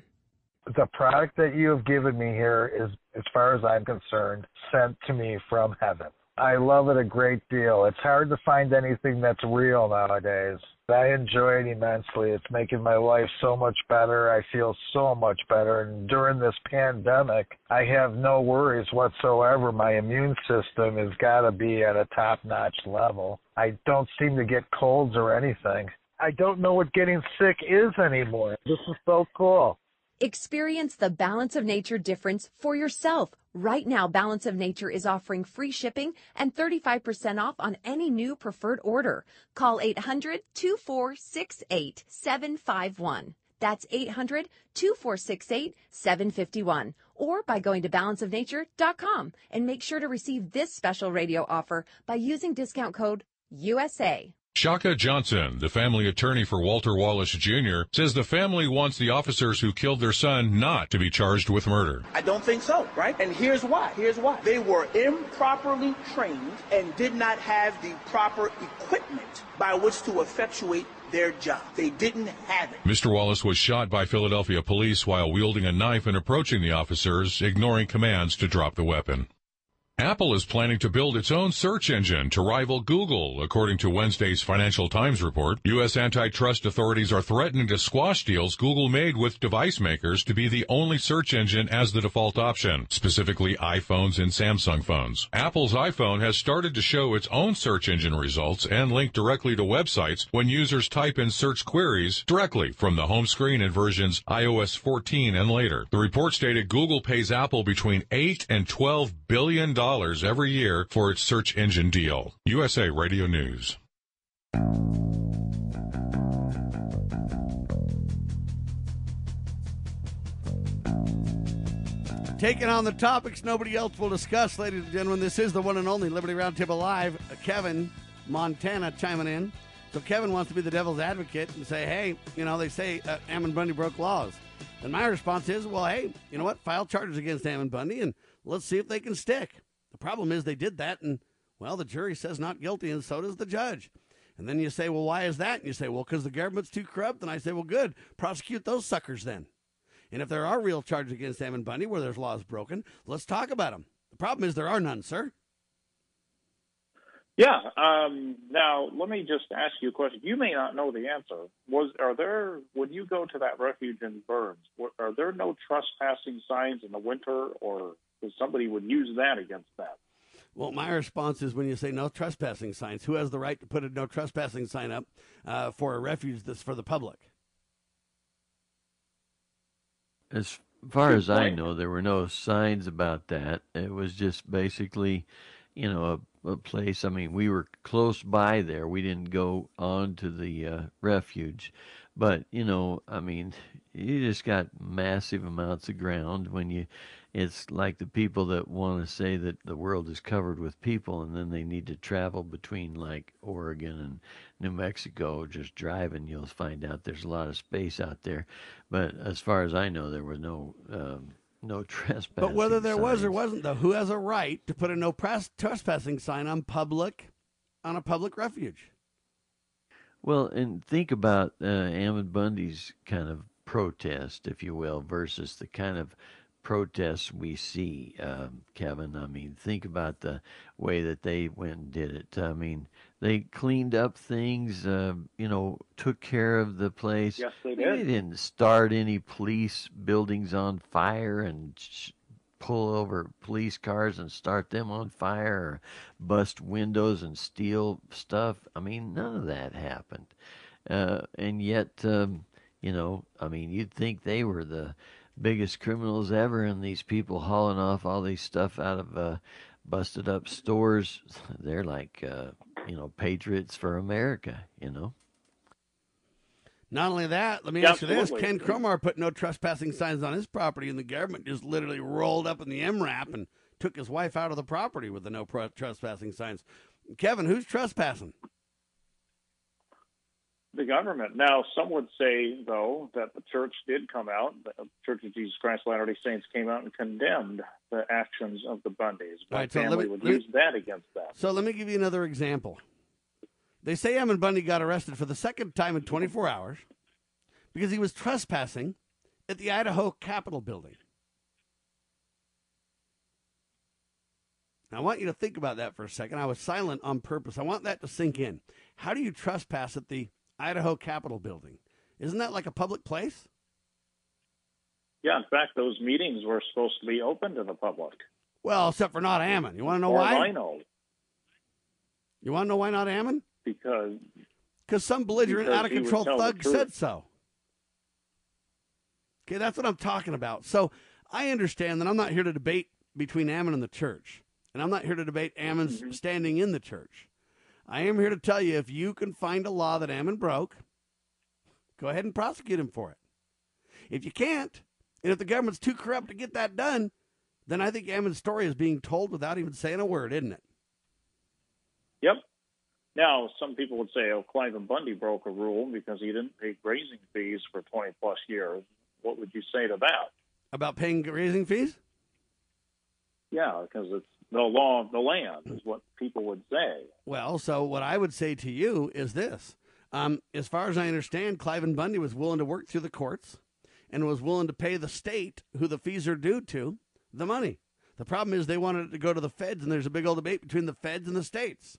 The product that you have given me here is, as far as I'm concerned, sent to me from heaven. I love it a great deal. It's hard to find anything that's real nowadays. I enjoy it immensely. It's making my life so much better. I feel so much better. And during this pandemic, I have no worries whatsoever. My immune system has got to be at a top notch level. I don't seem to get colds or anything. I don't know what getting sick is anymore. This is so cool. Experience the Balance of Nature difference for yourself. Right now, Balance of Nature is offering free shipping and 35% off on any new preferred order. Call 800 2468 751. That's 800 2468 751. Or by going to balanceofnature.com and make sure to receive this special radio offer by using discount code USA. Shaka Johnson, the family attorney for Walter Wallace Jr., says the family wants the officers who killed their son not to be charged with murder. I don't think so, right? And here's why. Here's why. They were improperly trained and did not have the proper equipment by which to effectuate their job. They didn't have it. Mr. Wallace was shot by Philadelphia police while wielding a knife and approaching the officers, ignoring commands to drop the weapon. Apple is planning to build its own search engine to rival Google, according to Wednesday's Financial Times report. U.S. antitrust authorities are threatening to squash deals Google made with device makers to be the only search engine as the default option, specifically iPhones and Samsung phones. Apple's iPhone has started to show its own search engine results and link directly to websites when users type in search queries directly from the home screen in versions iOS 14 and later. The report stated Google pays Apple between 8 and 12 billion dollars every year for its search engine deal. USA Radio News. Taking on the topics nobody else will discuss, ladies and gentlemen. This is the one and only Liberty Roundtable Live. Kevin, Montana, chiming in. So Kevin wants to be the devil's advocate and say, hey, you know, they say uh, Ammon Bundy broke laws. And my response is, well, hey, you know what? File charges against Ammon Bundy and let's see if they can stick. Problem is they did that, and, well, the jury says not guilty, and so does the judge. And then you say, well, why is that? And you say, well, because the government's too corrupt. And I say, well, good. Prosecute those suckers then. And if there are real charges against Ammon Bundy where there's laws broken, let's talk about them. The problem is there are none, sir. Yeah. Um, now, let me just ask you a question. You may not know the answer. Was are there when you go to that refuge in Burns? Are there no trespassing signs in the winter, or because somebody would use that against that? Well, my response is when you say no trespassing signs, who has the right to put a no trespassing sign up uh, for a refuge that's for the public? As far as I know, there were no signs about that. It was just basically, you know, a, a place. I mean, we were close by there. We didn't go on to the uh, refuge. But, you know, I mean, you just got massive amounts of ground when you it's like the people that want to say that the world is covered with people and then they need to travel between like Oregon and New Mexico just driving you'll find out there's a lot of space out there but as far as I know there was no um, no trespassing But whether there signs. was or wasn't though, who has a right to put a no press trespassing sign on public on a public refuge? Well, and think about uh, Ammon Bundy's kind of protest, if you will, versus the kind of protests we see, um, Kevin. I mean, think about the way that they went and did it. I mean, they cleaned up things, uh, you know, took care of the place. Yes, they did. They did. didn't start any police buildings on fire and sh- pull over police cars and start them on fire or bust windows and steal stuff. I mean, none of that happened. Uh, and yet, um, you know, I mean, you'd think they were the biggest criminals ever, and these people hauling off all these stuff out of uh, busted up stores. They're like, uh, you know, patriots for America, you know. Not only that, let me Yeah, ask you this. Ken Cromar put no trespassing signs on his property, and the government just literally rolled up in the MRAP and took his wife out of the property with the no pro- trespassing signs. Kevin, who's trespassing? The government. Now, some would say, though, that the church did come out, the Church of Jesus Christ of Latter-day Saints came out and condemned the actions of the Bundys. My right, so let family me- would me- use that against that. So let me give you another example. They say Ammon Bundy got arrested for the second time in 24 hours because he was trespassing at the Idaho Capitol building. Now, I want you to think about that for a second. I was silent on purpose. I want that to sink in. How do you trespass at the Idaho Capitol building? Isn't that like a public place? Yeah, in fact, those meetings were supposed to be open to the public. Well, except for not Ammon. You want to know Or why? Know, You want to know why not Ammon? because Because some belligerent, out of control thug said so. Okay, that's what I'm talking about. So I understand that I'm not here to debate between Ammon and the church, and I'm not here to debate Ammon's Mm-hmm. standing in the church. I am here to tell you if you can find a law that Ammon broke, go ahead and prosecute him for it. If you can't, and if the government's too corrupt to get that done, then I think Ammon's story is being told without even saying a word, isn't it? Yep. Now, some people would say, oh, Cliven Bundy broke a rule because he didn't pay grazing fees for 20 plus years. What would you say to that? About paying grazing fees? Yeah, because it's the law of the land, is what people would say. Well, so what I would say to you is this. Um, as far as I understand, Cliven Bundy was willing to work through the courts and was willing to pay the state, who the fees are due to, the money. The problem is they wanted it to go to the feds, and there's a big old debate between the feds and the states.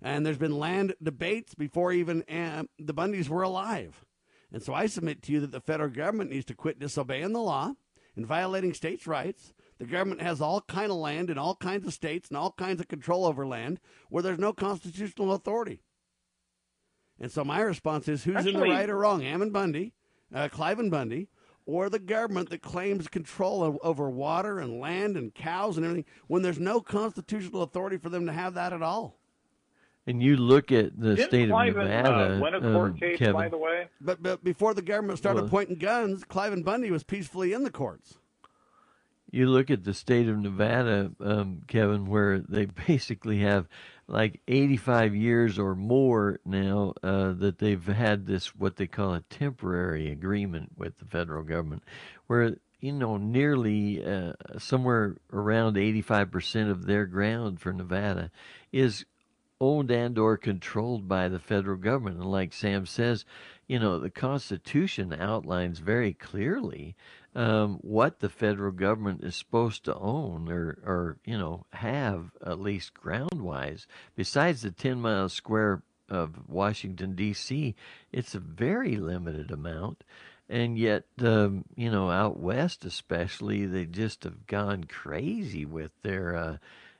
And there's been land debates before even um, the Bundys were alive. And so I submit to you that the federal government needs to quit disobeying the law and violating states' rights. The government has all kind of land in all kinds of states and all kinds of control over land where there's no constitutional authority. And so my response is who's in the right or wrong? Ammon Bundy, uh, Cliven Bundy, or the government that claims control o- over water and land and cows and everything when there's no constitutional authority for them to have that at all. And you look at the Didn't state of Cliven, Nevada, uh, win a court um, case, Kevin. by the way? But, but before the government started Well- pointing guns, Cliven Bundy was peacefully in the courts. You look at the state of Nevada, um, Kevin, where they basically have like 85 years or more now uh, that they've had this what they call a temporary agreement with the federal government, where you know nearly uh, somewhere around 85% of their ground for Nevada is owned and or controlled by the federal government. And like Sam says, you know, the Constitution outlines very clearly um, what the federal government is supposed to own or, or you know, have at least ground wise. Besides the 10 miles square of Washington, D.C., it's a very limited amount. And yet, um, you know, out west especially, they just have gone crazy with their, uh,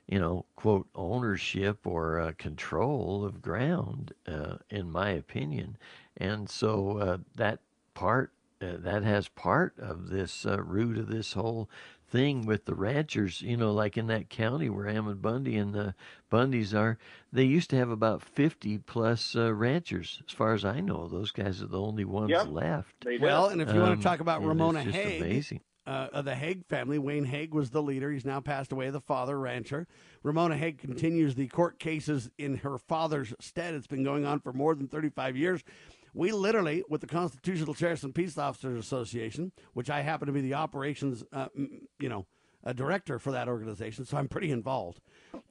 you know, quote, ownership or uh, control of ground, uh, in my opinion. And so uh, that part, uh, that has part of this uh, root of this whole thing with the ranchers, you know, like in that county where Ammon Bundy and the Bundys are, they used to have about 50 plus uh, ranchers. As far as I know, those guys are the only ones Yep. left. Well, and if you want Um, to talk about Ramona it's just Hage, amazing. Uh, of the Hage family, Wayne Hage was the leader. He's now passed away, the father rancher. Ramona Hage continues the court cases in her father's stead. It's been going on for more than 35 years. We literally, with the Constitutional Sheriffs and Peace Officers Association, which I happen to be the operations, uh, you know, a director for that organization, so I'm pretty involved.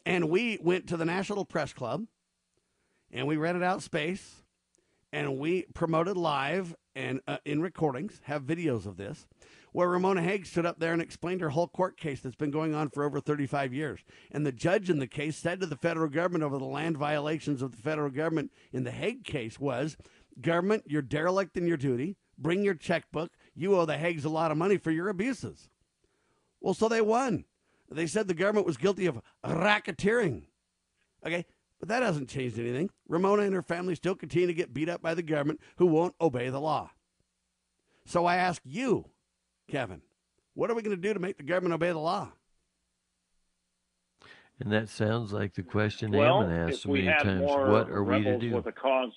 And we went to the National Press Club, and we rented out space, and we promoted live and uh, in recordings, have videos of this, where Ramona Hage stood up there and explained her whole court case that's been going on for over 35 years. And the judge in the case said to the federal government over the land violations of the federal government in the Hage case was, government, you're derelict in your duty. Bring your checkbook. You owe the Hages a lot of money for your abuses. Well, so they won. They said the government was guilty of racketeering. Okay, but that hasn't changed anything. Ramona and her family still continue to get beat up by the government who won't obey the law. So I ask you, Kevin, what are we going to do to make the government obey the law? And that sounds like the question well, Ammon asked if so we many had times. more What are we to rebels do? with a cause,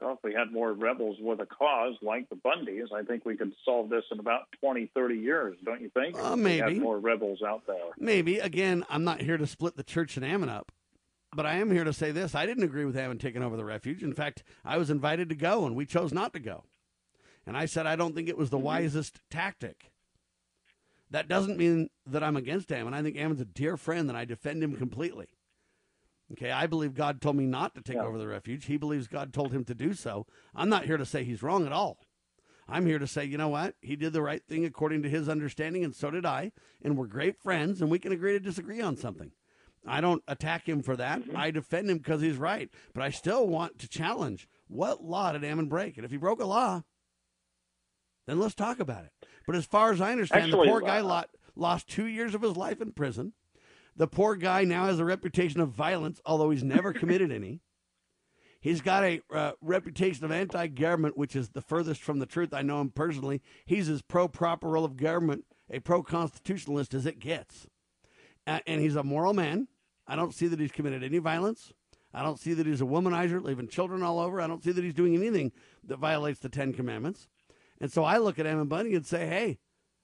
well, if we had more rebels with a cause like the Bundys, I think we could solve this in about 20, 30 years, don't you think? Uh, If we maybe. more rebels out there. Maybe. Again, I'm not here to split the church and Ammon up, but I am here to say this. I didn't agree with Ammon taking over the refuge. In fact, I was invited to go, and we chose not to go. And I said I don't think it was the mm-hmm. wisest tactic. That doesn't mean that I'm against Ammon. I think Ammon's a dear friend, and I defend him completely. Okay, I believe God told me not to take over the refuge. He believes God told him to do so. I'm not here to say he's wrong at all. I'm here to say, you know what? He did the right thing according to his understanding, and so did I. And we're great friends, and we can agree to disagree on something. I don't attack him for that. Mm-hmm. I defend him because he's right. But I still want to challenge what law did Ammon break? And if he broke a law, then let's talk about it. But as far as I understand, Actually, the poor guy uh, lot, lost two years of his life in prison. The poor guy now has a reputation of violence, although he's never committed any. He's got a uh, reputation of anti-government, which is the furthest from the truth. I know him personally. He's as pro-proper role of government, a pro-constitutionalist as it gets, uh, and he's a moral man. I don't see that he's committed any violence. I don't see that he's a womanizer, leaving children all over. I don't see that he's doing anything that violates the Ten Commandments. And so I look at Ammon Bundy and say, hey,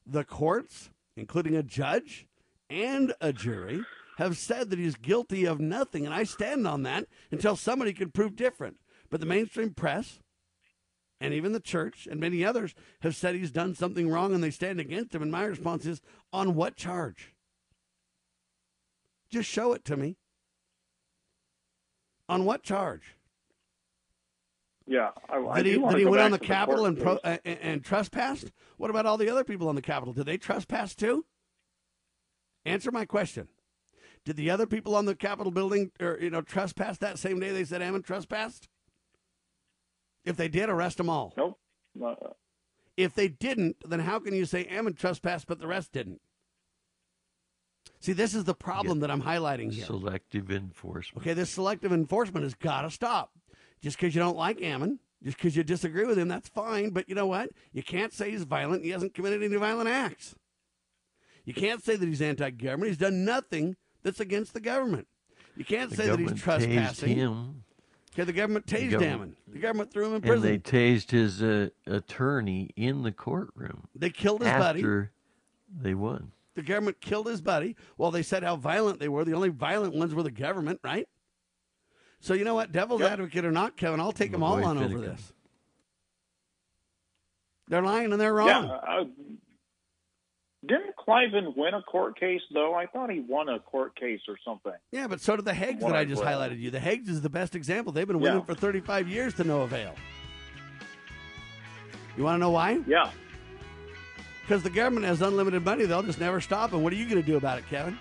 the courts, including a judge and a jury, have said that he's guilty of nothing. And I stand on that until somebody can prove different. But the mainstream press and even the church and many others have said he's done something wrong and they stand against him. And my response is, on what charge? Just show it to me. On what charge? Yeah, I, I That he, do that he went on the Capitol and, pro, and, and trespassed? What about all the other people on the Capitol? Did they trespass too? Answer my question. Did the other people on the Capitol building, or you know, trespass that same day they said Ammon trespassed? If they did, arrest them all. Nope. Uh, If they didn't, then how can you say Ammon trespassed but the rest didn't? See, this is the problem that I'm highlighting here. Selective enforcement. Okay, this selective enforcement has got to stop. Just because you don't like Ammon, just because you disagree with him, that's fine. But you know what? You can't say he's violent. He hasn't committed any violent acts. You can't say that he's anti-government. He's done nothing that's against the government. You can't The say that he's trespassing. him. Okay, the government tased government- Ammon. The government threw him in prison. And they tased his uh, attorney in the courtroom. They killed his buddy. after they won. The government killed his buddy. Well, they said how violent they were. The only violent ones were the government, right? So you know what, devil's advocate or not, Kevin, I'll take them all boy on over this. They're lying and they're wrong. Yeah. Uh, didn't Cliven win a court case though? I thought he won a court case or something. Yeah, but so did the Hages What that I I just read. highlighted you. The Hages is the best example. They've been Yeah. winning for 35 years to no avail. You want to know why? Yeah. Because the government has unlimited money. They'll just never stop. And what are you going to do about it, Kevin?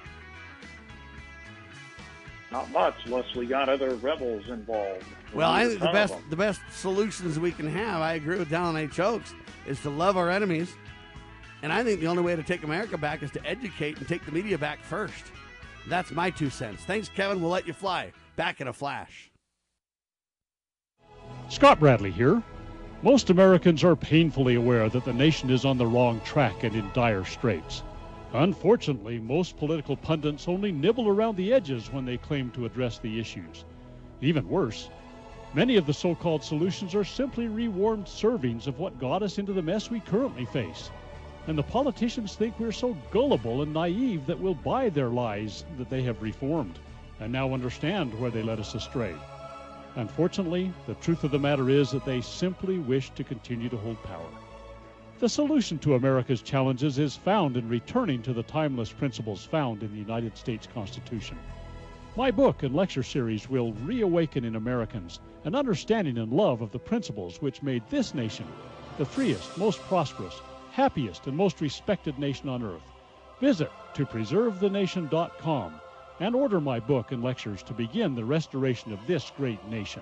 Not much, unless we got other rebels involved. Well, I think the best the best solutions we can have. I agree with Dallin H. Oaks is to love our enemies, and I think the only way to take America back is to educate and take the media back first. That's my two cents. Thanks, Kevin. We'll let you fly. Back in a flash. Scott Bradley here. Most Americans are painfully aware that the nation is on the wrong track and in dire straits. Unfortunately, most political pundits only nibble around the edges when they claim to address the issues. Even worse, many of the so called solutions are simply rewarmed servings of what got us into the mess we currently face. And the politicians think we're so gullible and naive that we'll buy their lies that they have reformed and now understand where they led us astray. Unfortunately, the truth of the matter is that they simply wish to continue to hold power. The solution to America's challenges is found in returning to the timeless principles found in the United States Constitution. My book and lecture series will reawaken in Americans an understanding and love of the principles which made this nation the freest, most prosperous, happiest, and most respected nation on earth. Visit to preservethenation.com and order my book and lectures to begin the restoration of this great nation.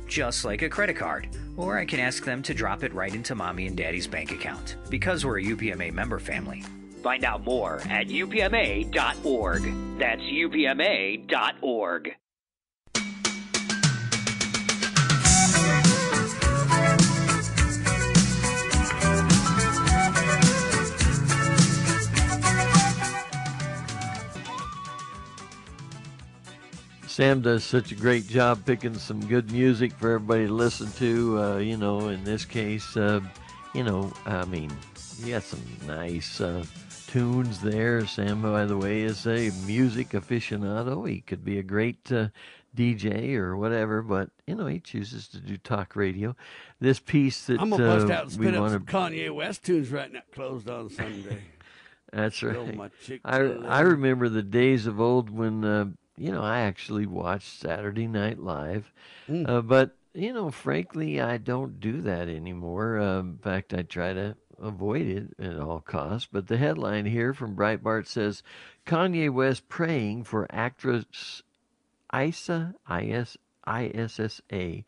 just like a credit card. Or I can ask them to drop it right into mommy and daddy's bank account, because we're a UPMA member family. Find out more at upma.org. That's upma.org. Sam does such a great job picking some good music for everybody to listen to. Uh, you know, in this case, uh, you know, I mean, he got some nice uh, tunes there. Sam, by the way, is a music aficionado. He could be a great uh, DJ or whatever, but you know, he chooses to do talk radio. This piece that I'm gonna bust uh, out and we spit up want some to Kanye West tunes right now. Closed on Sunday. That's right. my I remember the days of old when uh, you know I actually watch Saturday Night Live, Mm. uh, but you know, frankly, I don't do that anymore. Uh, in fact, I try to avoid it at all costs. But the headline here from Breitbart says Kanye West praying for actress Issa I S I S S A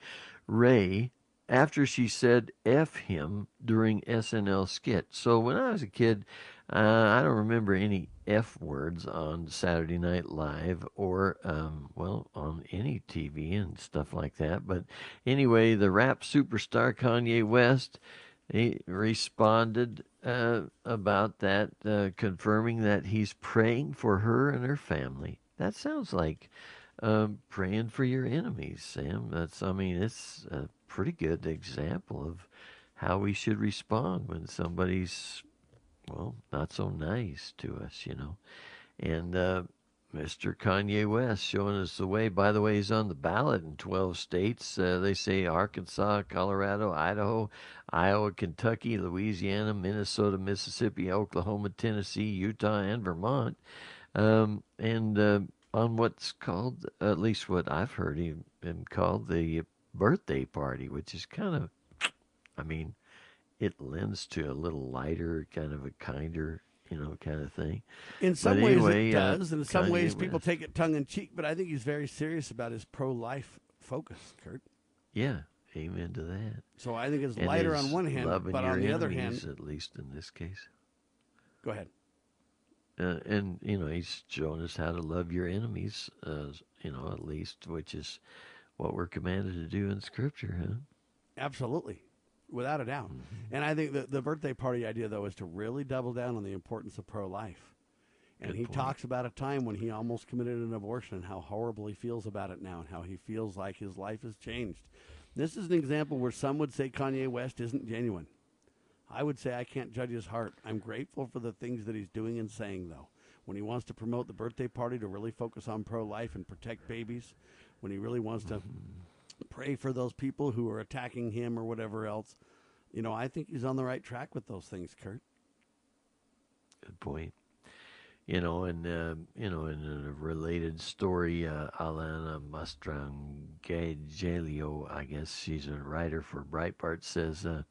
Rae after she said F him during SNL skit. So when I was a kid, uh, I don't remember any F words on Saturday Night Live or, um, well, on any TV and stuff like that. But anyway, the rap superstar Kanye West he responded uh, about that, uh, confirming that he's praying for her and her family. That sounds like um, praying for your enemies, Sam. That's, I mean, it's a pretty good example of how we should respond when somebody's, well, not so nice to us, you know. And uh, Mr. Kanye West showing us the way. By the way, he's on the ballot in 12 states. Uh, they say Arkansas, Colorado, Idaho, Iowa, Kentucky, Louisiana, Minnesota, Mississippi, Oklahoma, Tennessee, Utah, and Vermont. Um, and uh, on what's called, at least what I've heard him, him called the birthday party, which is kind of, I mean, it lends to a little lighter, kind of a kinder, you know, kind of thing. In some But ways anyway, it uh, does, and in some Kanye ways people West. take it tongue in cheek. But I think he's very serious about his pro-life focus, Kurt. Yeah, amen to that. So I think it's And lighter on one hand, but on the other hand, at least in this case. go ahead. Uh, and you know he's showing us how to love your enemies uh, you know at least which is what we're commanded to do in scripture huh Absolutely, without a doubt. Mm-hmm. And I think the the birthday party idea though is to really double down on the importance of pro-life. And Good he point. talks about a time when he almost committed an abortion and how horrible he feels about it now and how he feels like his life has changed. This is an example where some would say Kanye West isn't genuine. I would say I can't judge his heart. I'm grateful for the things that he's doing and saying, though. When he wants to promote the birthday party to really focus on pro life and protect babies, when he really wants to pray for those people who are attacking him or whatever else, you know, I think he's on the right track with those things, Kurt. good point. You know and uh, you know in a related story uh, alana mastrangelo i guess she's a writer for breitbart says uh,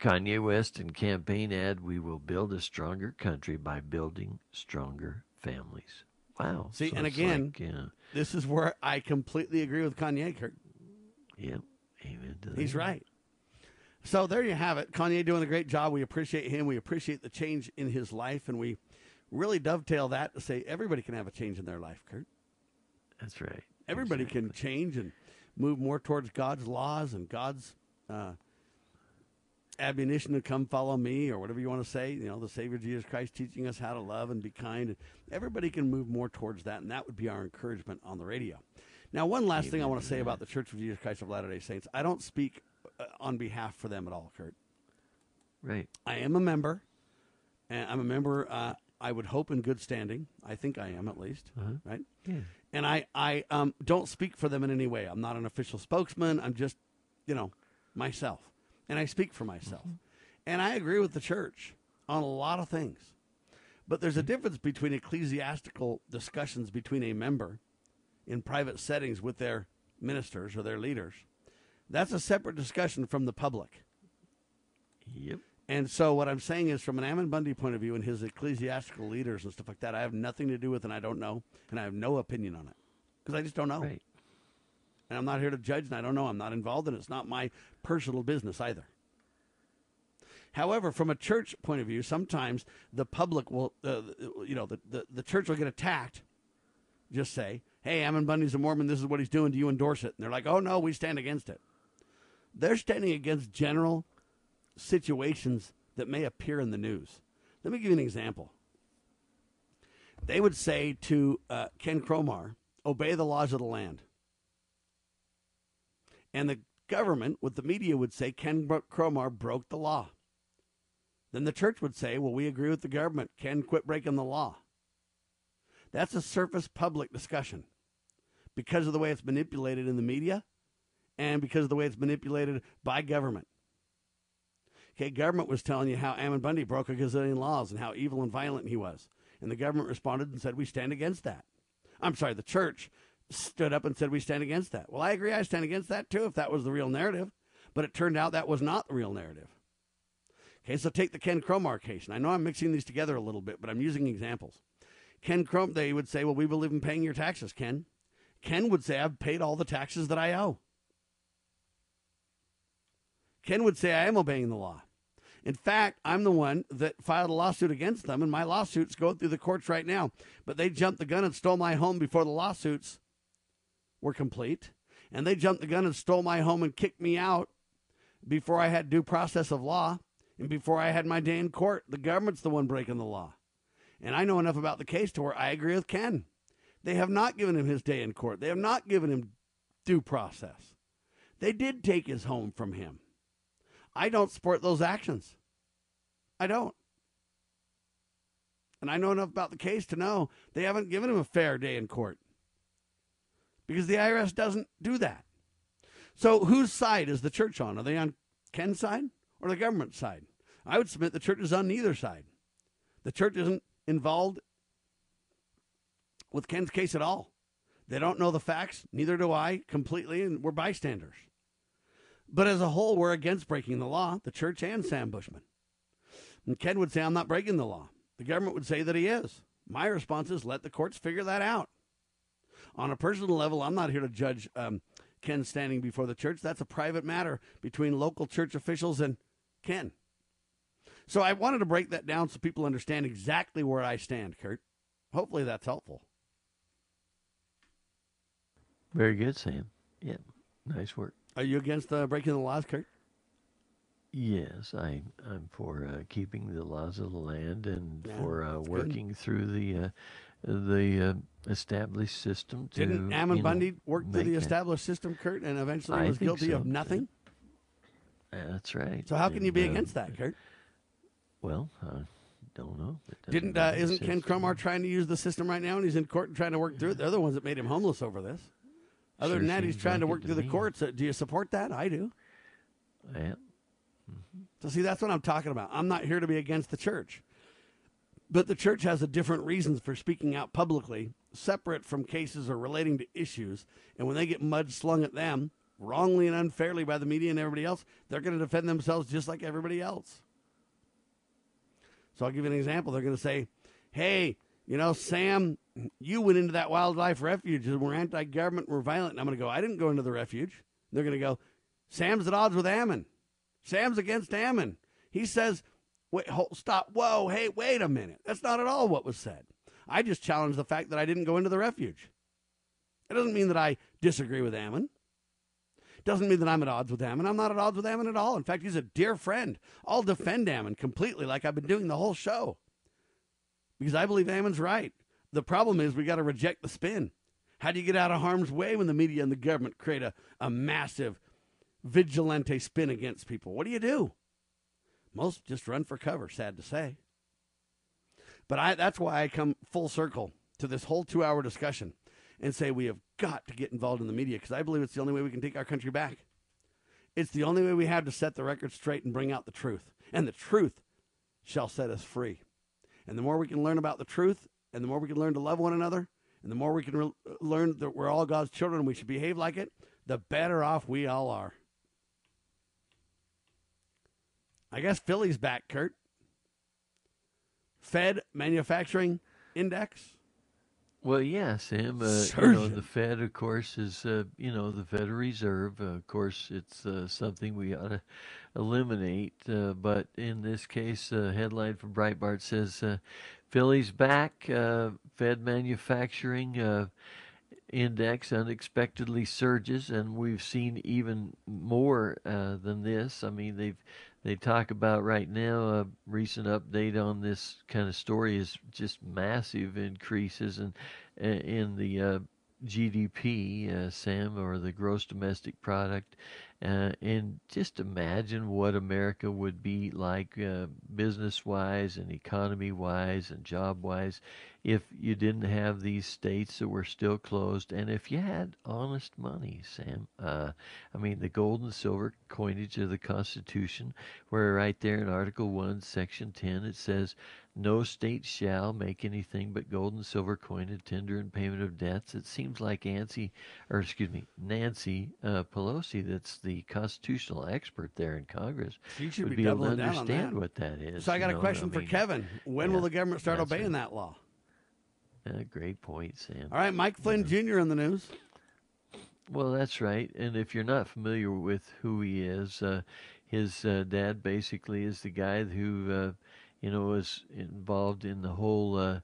kanye west in campaign ad we will build a stronger country by building stronger families. Wow. See, So and again, like, yeah this is where I completely agree with Kanye, Kurt. Yep. Amen. He's right. So there you have it. Kanye doing a great job. We appreciate him. We appreciate the change in his life, and we really dovetail that to say everybody can have a change in their life, Kurt. That's right. Everybody can change and move more towards God's laws and God's uh, admonition to come follow me or whatever you want to say. You know, the Savior Jesus Christ teaching us how to love and be kind. Everybody can move more towards that, and that would be our encouragement on the radio. Now, one last thing I want to say about the Church of Jesus Christ of Latter day Saints I don't speak uh, on behalf for them at all, Kurt. Right. I am a member, and I'm a member. Uh, I would hope in good standing. I think I am at least. Uh-huh. Right. Yeah. And I I um, don't speak for them in any way. I'm not an official spokesman. I'm just, you know, myself, and I speak for myself. Mm-hmm. And I agree with the church on a lot of things. But there's a difference between ecclesiastical discussions between a member in private settings with their ministers or their leaders. That's a separate discussion from the public. Yep. And so what I'm saying is from an Ammon Bundy point of view and his ecclesiastical leaders and stuff like that, I have nothing to do with and I don't know and I have no opinion on it because I just don't know. Right. And I'm not here to judge and I don't know. I'm not involved and it's not my personal business either. However, from a church point of view, sometimes the public will, uh, you know, the, the, the church will get attacked. Just say, hey, Ammon Bundy's a Mormon. This is what he's doing. Do you endorse it? And they're like, oh, no, we stand against it. They're standing against general situations that may appear in the news. Let me give you an example. They would say to uh, Ken Cromar, obey the laws of the land. And the government, with the media, would say Ken Cromar broke the law. Then the church would say, well, we agree with the government. Ken quit breaking the law. That's a surface public discussion because of the way it's manipulated in the media and because of the way it's manipulated by government. Okay, government was telling you how Ammon Bundy broke a gazillion laws and how evil and violent he was. And the government responded and said, We stand against that. I'm sorry, the church stood up and said, We stand against that. Well, I agree, I stand against that too, if that was the real narrative. But it turned out that was not the real narrative. Okay, so take the Ken Cromar case. And I know I'm mixing these together a little bit, but I'm using examples. Ken Crom, they would say, Well, we believe in paying your taxes, Ken. Ken would say, I've paid all the taxes that I owe. Ken would say, I am obeying the law. In fact, I'm the one that filed a lawsuit against them, and my lawsuit's going through the courts right now. But they jumped the gun and stole my home before the lawsuits were complete. And they jumped the gun and stole my home and kicked me out before I had due process of law and before I had my day in court. The government's the one breaking the law. And I know enough about the case to where I agree with Ken. They have not given him his day in court, they have not given him due process. They did take his home from him. I don't support those actions. I don't. And I know enough about the case to know they haven't given him a fair day in court because the IRS doesn't do that. So, whose side is the church on? Are they on Ken's side or the government side? I would submit the church is on neither side. The church isn't involved with Ken's case at all. They don't know the facts, neither do I completely, and we're bystanders. But as a whole, we're against breaking the law, the church and Sam Bushman. And Ken would say, I'm not breaking the law. The government would say that he is. My response is let the courts figure that out. On a personal level, I'm not here to judge um, Ken standing before the church. That's a private matter between local church officials and Ken. So I wanted to break that down so people understand exactly where I stand, Kurt. Hopefully that's helpful. Very good, Sam. Yeah, nice work. Are you against uh, breaking the laws, Kurt? Yes, I, I'm for uh, keeping the laws of the land and Yeah, for uh, that's good. working through the uh, the uh, established system. To, Didn't Ammon you know, Bundy work through the established system, Kurt, and eventually I was guilty so. of nothing? That's right. So how can you be uh, against that, Kurt? Well, I don't know. Didn't uh, isn't Ken to. Cromar trying to use the system right now, and he's in court and trying to work through it? They're the ones that made him homeless over this. Other Sure than that, he's trying to it work to through the me. courts. Uh, Do you support that? I do. Yeah. So see, that's what I'm talking about. I'm not here to be against the church, but the church has a different reasons for speaking out publicly, separate from cases or relating to issues. And when they get mud slung at them wrongly and unfairly by the media and everybody else, they're going to defend themselves just like everybody else. So I'll give you an example. They're going to say, "Hey, you know, Sam, you went into that wildlife refuge and we're anti-government, we're violent." And I'm going to go, "I didn't go into the refuge." They're going to go, "Sam's at odds with Ammon. Sam's against Ammon. He says Wait, hold, stop. Whoa, hey, wait a minute. That's not at all what was said. I just challenged the fact that I didn't go into the refuge. It doesn't mean that I disagree with Ammon. It Doesn't mean that I'm at odds with Ammon. I'm not at odds with Ammon at all. In fact, he's a dear friend. I'll defend Ammon completely, like I've been doing the whole show, because I believe Ammon's right. The problem is we got to reject the spin. How do you get out of harm's way when the media and the government create a, a massive vigilante spin against people? What do you do? Most just run for cover, sad to say. But I, that's why I come full circle to this whole two hour discussion and say we have got to get involved in the media because I believe it's the only way we can take our country back. It's the only way we have to set the record straight and bring out the truth. And the truth shall set us free. And the more we can learn about the truth, and the more we can learn to love one another, and the more we can re- uh, learn that we're all God's children and we should behave like it, the better off we all are. I guess Philly's back, Kurt. Fed Manufacturing Index. Well, yeah, Sam. Uh, you know, the Fed, of course, is uh, you know the Federal Reserve. Uh, of course, it's uh, something we ought to eliminate. Uh, but in this case, a headline from Breitbart says uh, Philly's back. Uh, Fed manufacturing uh, index unexpectedly surges, and we've seen even more uh, than this. I mean, they've they talk about right now a recent update on this kind of story is just massive increases in in the uh, GDP, uh, Sam, or the gross domestic product. Uh, and just imagine what America would be like uh, business wise and economy wise and job wise if you didn't have these states that were still closed and if you had honest money, Sam. Uh, I mean, the gold and silver coinage of the Constitution, where right there in Article 1, Section 10, it says, no state shall make anything but gold and silver coin in tender and payment of debts. It seems like Nancy, or excuse me, Nancy uh, Pelosi, that's the constitutional expert there in Congress, She should would be be, able to doubling down on understand that. what that is. So I got a know? question for mean, Kevin. When will the government start obeying right. that law? Uh, great point, Sam. All right, Mike Flynn Jr. in the news. Well, that's right. And if you're not familiar with who he is, uh, his uh, dad basically is the guy who, uh, you know, was involved in the whole. Uh,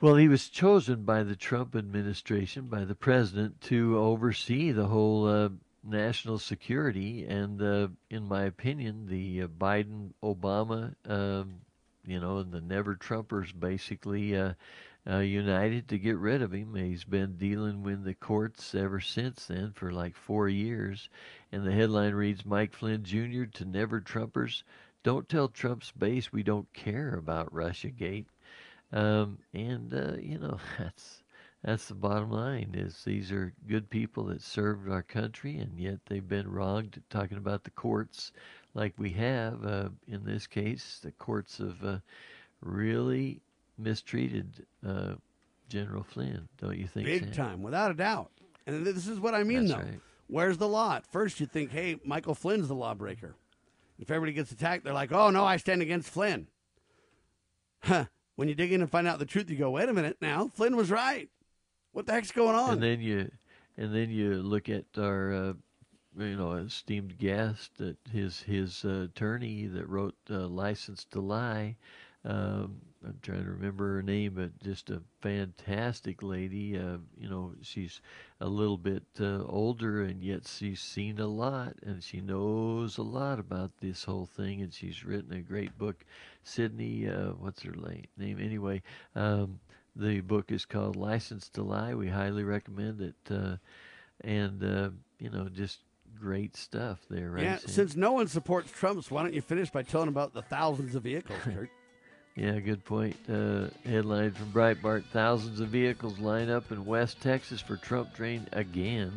well, he was chosen by the Trump administration, by the president, to oversee the whole uh, national security. And uh, in my opinion, the uh, Biden Obama, um, you know, and the Never Trumpers basically uh, uh, united to get rid of him. He's been dealing with the courts ever since then for like four years. And the headline reads Mike Flynn Jr. to Never Trumpers. Don't tell Trump's base we don't care about Russiagate. Um, and uh, you know that's that's the bottom line. Is these are good people that served our country, and yet they've been wronged. Talking about the courts, like we have uh, in this case, the courts have uh, really mistreated uh, General Flynn. Don't you think? Big Sam? time, without a doubt. And this is what I mean, That's though. right. Where's the law? At first, you think, hey, Michael Flynn's the lawbreaker. If everybody gets attacked, they're like, oh, no, I stand against Flynn. Huh. When you dig in and find out the truth, you go, wait a minute now, Flynn was right. What the heck's going on? And then you, and then you look at our, uh, you know, esteemed guest, that his his uh, attorney that wrote uh, "License to Lie." Um, I'm trying to remember her name, but just a fantastic lady. Uh, you know, she's a little bit uh, older, and yet she's seen a lot, and she knows a lot about this whole thing, and she's written a great book. Sidney, uh, what's her name anyway? Um, the book is called License to Lie. We highly recommend it, uh, and uh, you know, just great stuff there, right? yeah, Sam? since no one supports Trump's, why don't you finish by telling about the thousands of vehicles, Kurt? Yeah, good point. Uh, headline from Breitbart: Thousands of vehicles line up in West Texas for Trump train again.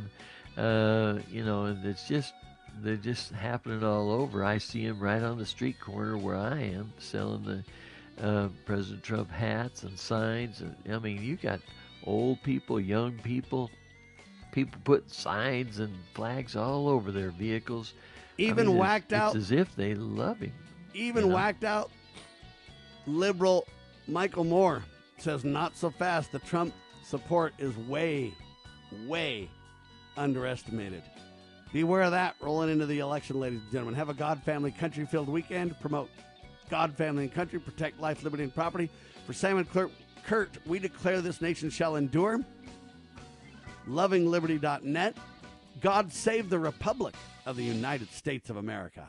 Uh, you know, and it's just they're just happening all over. I see them right on the street corner where I am, selling the uh, President Trump hats and signs. And, I mean, you got old people, young people, people putting signs and flags all over their vehicles. I Even mean, it's- whacked out- It's as if they love him. Even you know? whacked out liberal Michael Moore says not so fast. The Trump support is way, way underestimated. Beware of that rolling into the election, ladies and gentlemen. Have a God family country filled weekend. Promote. God, family, and country. Protect life, liberty, and property. For Sam and Kurt, we declare this nation shall endure. LovingLiberty.net. God save the Republic of the United States of America.